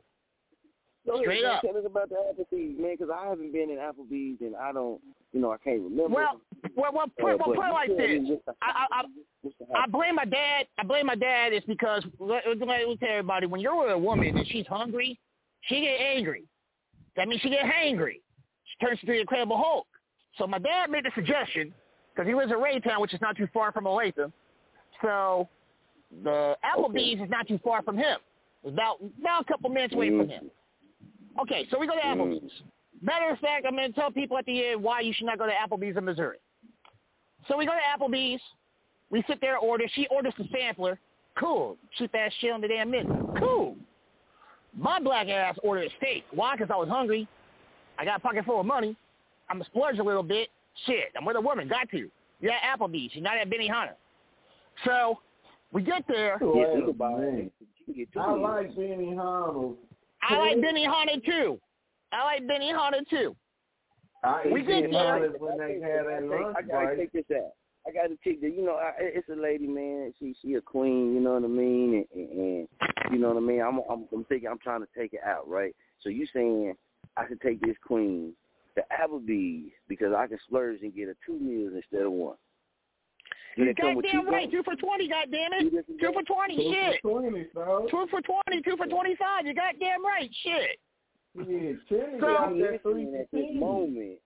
[SPEAKER 9] Go ahead,
[SPEAKER 11] Straight
[SPEAKER 9] man.
[SPEAKER 11] up.
[SPEAKER 9] Tell us about the Applebee's, man, because I haven't been in Applebee's and I don't, you know, I can't remember.
[SPEAKER 11] well, well, well, put,
[SPEAKER 9] Uh,
[SPEAKER 11] well, put it like this. I, I, I,
[SPEAKER 9] what's the
[SPEAKER 11] I
[SPEAKER 9] happen-
[SPEAKER 11] blame my dad. I blame my dad. It's because let, let, let me tell everybody when you're with a woman and she's hungry, she get angry. That means she get hangry. She turns into the Incredible Hulk. So my dad made the suggestion because he lives in Raytown, which is not too far from Olathe. So the Applebee's is not too far from him. About about a couple minutes away from him. Okay, so we go to mm. Applebee's. Matter of fact, I'm going to tell people at the end why you should not go to Applebee's in Missouri. So we go to Applebee's. We sit there order. She orders the sampler. Cool. Cheap ass shit on the damn menu. Cool. My black ass ordered a steak. Why? Because I was hungry. I got a pocket full of money. I'm a splurge a little bit. Shit, I'm with a woman. Got to. You're at Applebee's. You're not at Benihana. So we get there.
[SPEAKER 10] Wait
[SPEAKER 9] Yeah,
[SPEAKER 10] a
[SPEAKER 9] you can buy
[SPEAKER 10] minute.
[SPEAKER 9] You can get two
[SPEAKER 10] I like Benihana.
[SPEAKER 11] I like Benihana too. I like Benihana too.
[SPEAKER 10] I
[SPEAKER 11] We get there.
[SPEAKER 10] When they had that
[SPEAKER 9] I
[SPEAKER 10] lunch
[SPEAKER 9] gotta- I gotta take this out. I got to take the, you know, I, it's a lady, man. She she a queen, you know what I mean, and, and, and you know what I mean. I'm I'm I'm thinking I'm trying to take it out, right? So you saying I should take this queen to Applebee's because I can splurge and get a two meals instead of one. Do
[SPEAKER 11] You
[SPEAKER 9] they come
[SPEAKER 11] goddamn
[SPEAKER 9] two
[SPEAKER 11] right.
[SPEAKER 9] drinks?
[SPEAKER 11] Two for twenty. Goddamn
[SPEAKER 9] Two
[SPEAKER 11] it. Two for twenty.
[SPEAKER 10] Two
[SPEAKER 11] Shit.
[SPEAKER 10] for twenty, so.
[SPEAKER 11] Two for twenty. Two for twenty-five. You goddamn right. Shit.
[SPEAKER 10] Yeah, Chili
[SPEAKER 11] So-
[SPEAKER 10] got
[SPEAKER 9] I'm
[SPEAKER 10] that three
[SPEAKER 9] listening
[SPEAKER 10] for
[SPEAKER 9] at this moment,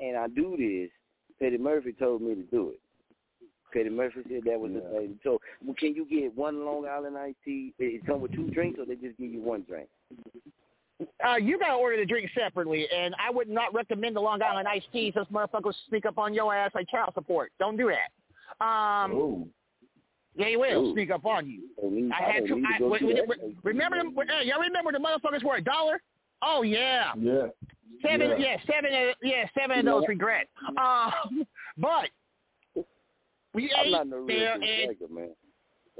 [SPEAKER 9] and I do this. Petty Murphy told me to do it. Petty Murphy said that was the
[SPEAKER 10] Yeah.
[SPEAKER 9] thing. So, well, can you get one Long Island iced tea? It come with two drinks, or they just give you one drink?
[SPEAKER 11] Uh, you gotta order the drink separately, and I would not recommend the Long Island iced tea. Those motherfuckers sneak up on your ass like child support. Don't do that. Um, they will
[SPEAKER 9] Ooh.
[SPEAKER 11] sneak up on you.
[SPEAKER 9] I,
[SPEAKER 11] I had to. I, wait, wait, wait, remember them? Hey, y'all remember the motherfuckers were a dollar? Oh yeah,
[SPEAKER 10] yeah.
[SPEAKER 11] seven.
[SPEAKER 10] Yeah.
[SPEAKER 11] Yeah, seven. Of, yeah, seven of
[SPEAKER 9] Yeah.
[SPEAKER 11] those regret. Um, but we
[SPEAKER 9] I'm
[SPEAKER 11] ate
[SPEAKER 9] not no
[SPEAKER 11] there, and
[SPEAKER 9] man.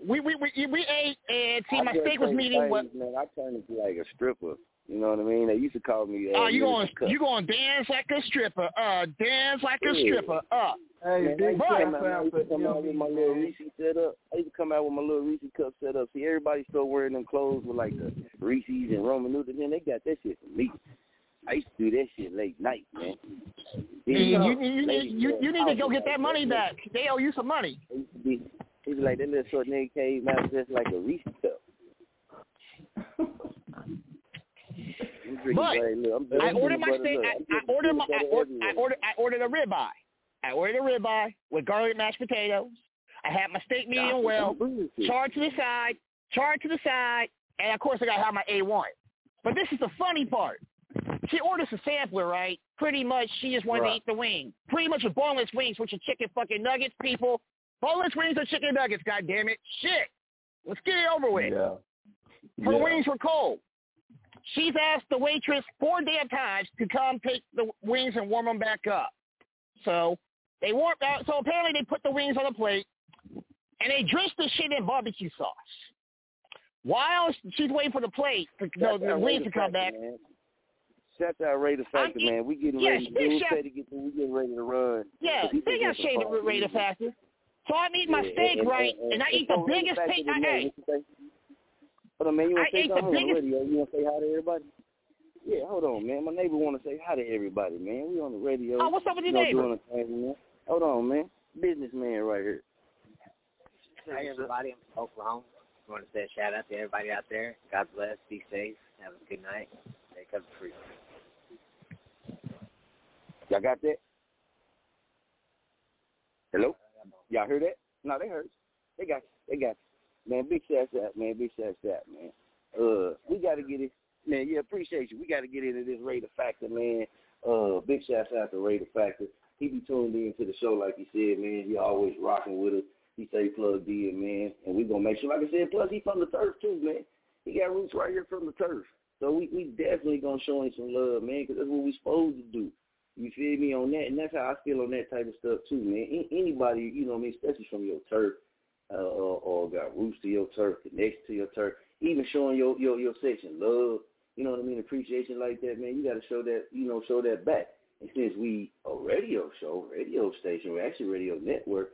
[SPEAKER 11] we we we, we ate, and see,
[SPEAKER 9] I
[SPEAKER 11] my steak was meeting. What?
[SPEAKER 9] Man, I turned into like a stripper. You know what I mean? They used to call me. Uh,
[SPEAKER 11] Oh, you going
[SPEAKER 9] Minister Cup.
[SPEAKER 11] you going to dance like a stripper? Uh, dance like a stripper. Uh,
[SPEAKER 10] Hey,
[SPEAKER 9] Man, I
[SPEAKER 10] big
[SPEAKER 9] used to
[SPEAKER 10] shout
[SPEAKER 9] come out, I used
[SPEAKER 10] to
[SPEAKER 9] to come out with my little
[SPEAKER 10] man.
[SPEAKER 9] Reese set up. I used to come out with my little Reese cup set up. See, everybody still wearing them clothes with like the Reese's and Roman noodles. Then they got that shit from me. I used to do that shit late night, man.
[SPEAKER 11] you,
[SPEAKER 9] Then,
[SPEAKER 11] you,
[SPEAKER 9] know,
[SPEAKER 11] you, you,
[SPEAKER 9] ladies
[SPEAKER 11] you, you need to go get that money back. They owe you some money.
[SPEAKER 9] They used to be, they be like that little short nigga came out just like a Reese cup.
[SPEAKER 11] But I ordered my steak. I, I ordered my. I, or. I ordered. I ordered a ribeye. I ordered a ribeye with garlic mashed potatoes. I had my steak medium well,
[SPEAKER 9] don't do this.
[SPEAKER 11] charred to the side, charred to the side, and of course I got to have my A1. But this is the funny part. She orders a sampler, right? Pretty much she just wanted
[SPEAKER 9] Right.
[SPEAKER 11] to eat the wing. Pretty much with boneless wings, which are chicken fucking nuggets, people. Boneless wings are chicken nuggets, god damn it. Shit. Let's get it over with.
[SPEAKER 10] Yeah.
[SPEAKER 11] Her
[SPEAKER 10] Yeah.
[SPEAKER 11] wings were cold. She's asked the waitress four damn times to come take the wings and warm them back up. So they warmed out. Uh, so apparently they put the wings on the plate and they drenched the shit in barbecue sauce. While she's waiting for the plate, know,
[SPEAKER 9] Shout
[SPEAKER 11] the wings
[SPEAKER 9] Raider
[SPEAKER 11] to come back.
[SPEAKER 9] Man. Shout out Raider Factor,
[SPEAKER 11] I'm-
[SPEAKER 9] man. We getting
[SPEAKER 11] yes,
[SPEAKER 9] ready to
[SPEAKER 11] big shout-
[SPEAKER 9] Say to get we getting ready to run.
[SPEAKER 11] Yeah,
[SPEAKER 9] But he
[SPEAKER 11] they
[SPEAKER 9] been
[SPEAKER 11] got
[SPEAKER 9] here for
[SPEAKER 11] rate
[SPEAKER 9] years.
[SPEAKER 11] factor. So I eat my
[SPEAKER 9] Yeah,
[SPEAKER 11] steak
[SPEAKER 9] and-
[SPEAKER 11] right,
[SPEAKER 9] and-
[SPEAKER 11] and I
[SPEAKER 9] and
[SPEAKER 11] eat the biggest
[SPEAKER 9] tonight,
[SPEAKER 11] I ate.
[SPEAKER 9] What? Hold on, man. You want to say
[SPEAKER 11] ate
[SPEAKER 9] something on the radio? You want to say hi to everybody? Yeah, hold on, man. My neighbor want to say hi to everybody, man. We on the radio.
[SPEAKER 11] Oh, what's up with your
[SPEAKER 9] you know,
[SPEAKER 11] neighbor?
[SPEAKER 9] Doing a thing, man. Hold on, man. Businessman right here.
[SPEAKER 12] Hi everybody, I'm from Oklahoma. I want to say a shout out to everybody out there. God bless, be safe, have a good night. Stay cover free.
[SPEAKER 9] Y'all got that? Hello? Y'all hear that? No, they heard. They got you. They got you. Man, big shouts out, man. Big shouts out, man. Uh, we got to get it. Man, yeah, appreciate you. We got to get into this Raider Factor, man. Uh, big shouts out to Raider Factor. He be tuned in to the show, like he said, man. He always rocking with us. He stay plugged in, man. And we to make sure, like I said, plus he from the turf, too, man. He got roots right here from the turf. So we, we definitely to show him some love, man, because that's what we supposed to do. You feel me on that? And that's how I feel on that type of stuff too, man. Anybody, you know what I mean, especially from your turf, uh, or, or got roots to your turf, connection to your turf, even showing your, your, your section love, you know what I mean, appreciation like that, man, you got to show that, you know, show that back. And since we a radio show, radio station, we're actually radio network,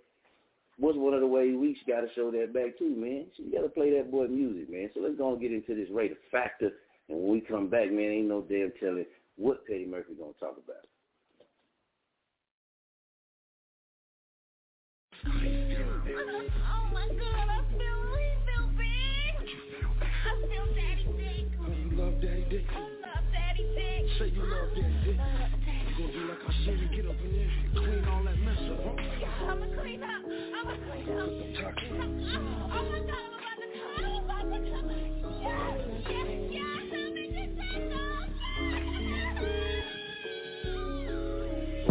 [SPEAKER 9] what's one of the ways we got to show that back too, man? So you got to play that boy music, man. So let's go and get into this Raider Factor. And when we come back, man, ain't no damn telling what Petty Murphy to talk about.
[SPEAKER 13] Dick? I love daddy dick.
[SPEAKER 4] Say you love daddy dick.
[SPEAKER 13] Love daddy
[SPEAKER 4] You gonna do like I said and get up in there and clean all that mess up, huh?
[SPEAKER 13] Yeah, I'ma clean up. I'ma clean up. Oh my god, I'm about to come. I'm about to come. Yes, yes, yes. Help me get that dog.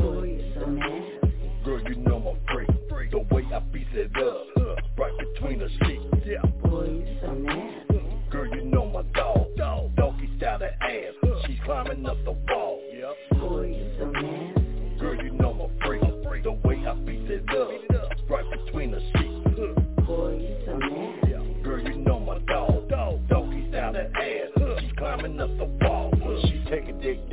[SPEAKER 14] Boy, you're so nasty.
[SPEAKER 15] Girl, you know I'm free. The way I beat it up, right between the sheets. Yeah. Oh,
[SPEAKER 14] Boy, you're so nasty.
[SPEAKER 15] Climbing up the wall. Yep.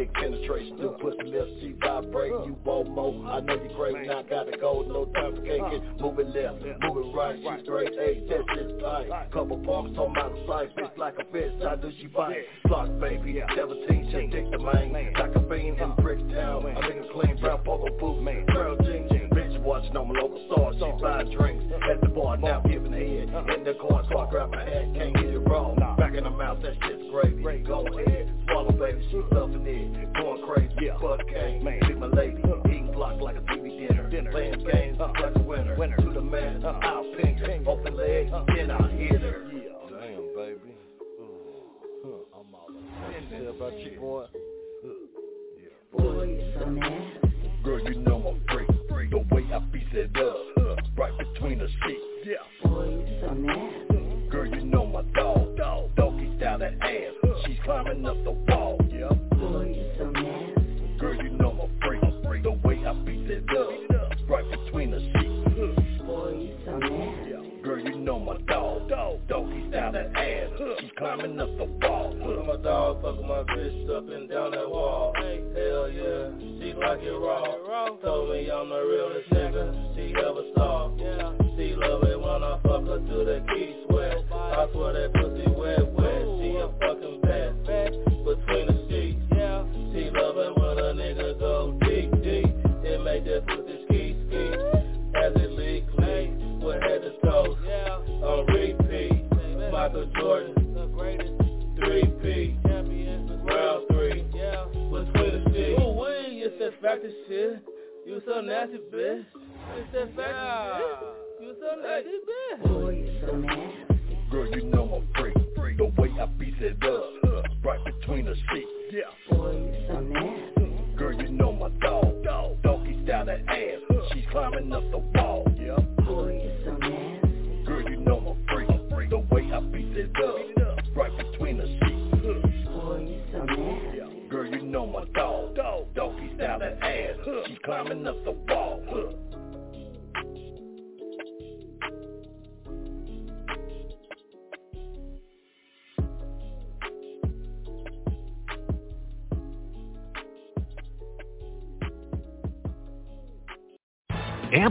[SPEAKER 15] Dick, penetration. Do pussy lips, she vibrate. You want more? I know you great. Now gotta go. No time for caking. Move it left, move it right. She's straight. Hey, that's this tight. Couple parks on my side. Bitch like a fish. How do she fight? Block baby. 17, she dick the main. Like a bean in Bricktown. I think a clean brown polo boot. Girl jeans. Bitch watching on my local stars. She buying drinks at the bar. Now giving head. In the car, so I grab my hat. Can't get it wrong. Back in the mouth, that shit's gravy. Go ahead. Swallow baby. She's loving it. Going crazy. Yeah. Butt cane. Be my lady. Eating block like a TV dinner. Playing games like a winner. To the man. Uh-huh. I'll ping her. Open legs. Uh-huh. Then I'll hit her. Damn, baby. I'm all in about you, boy.
[SPEAKER 14] Boy,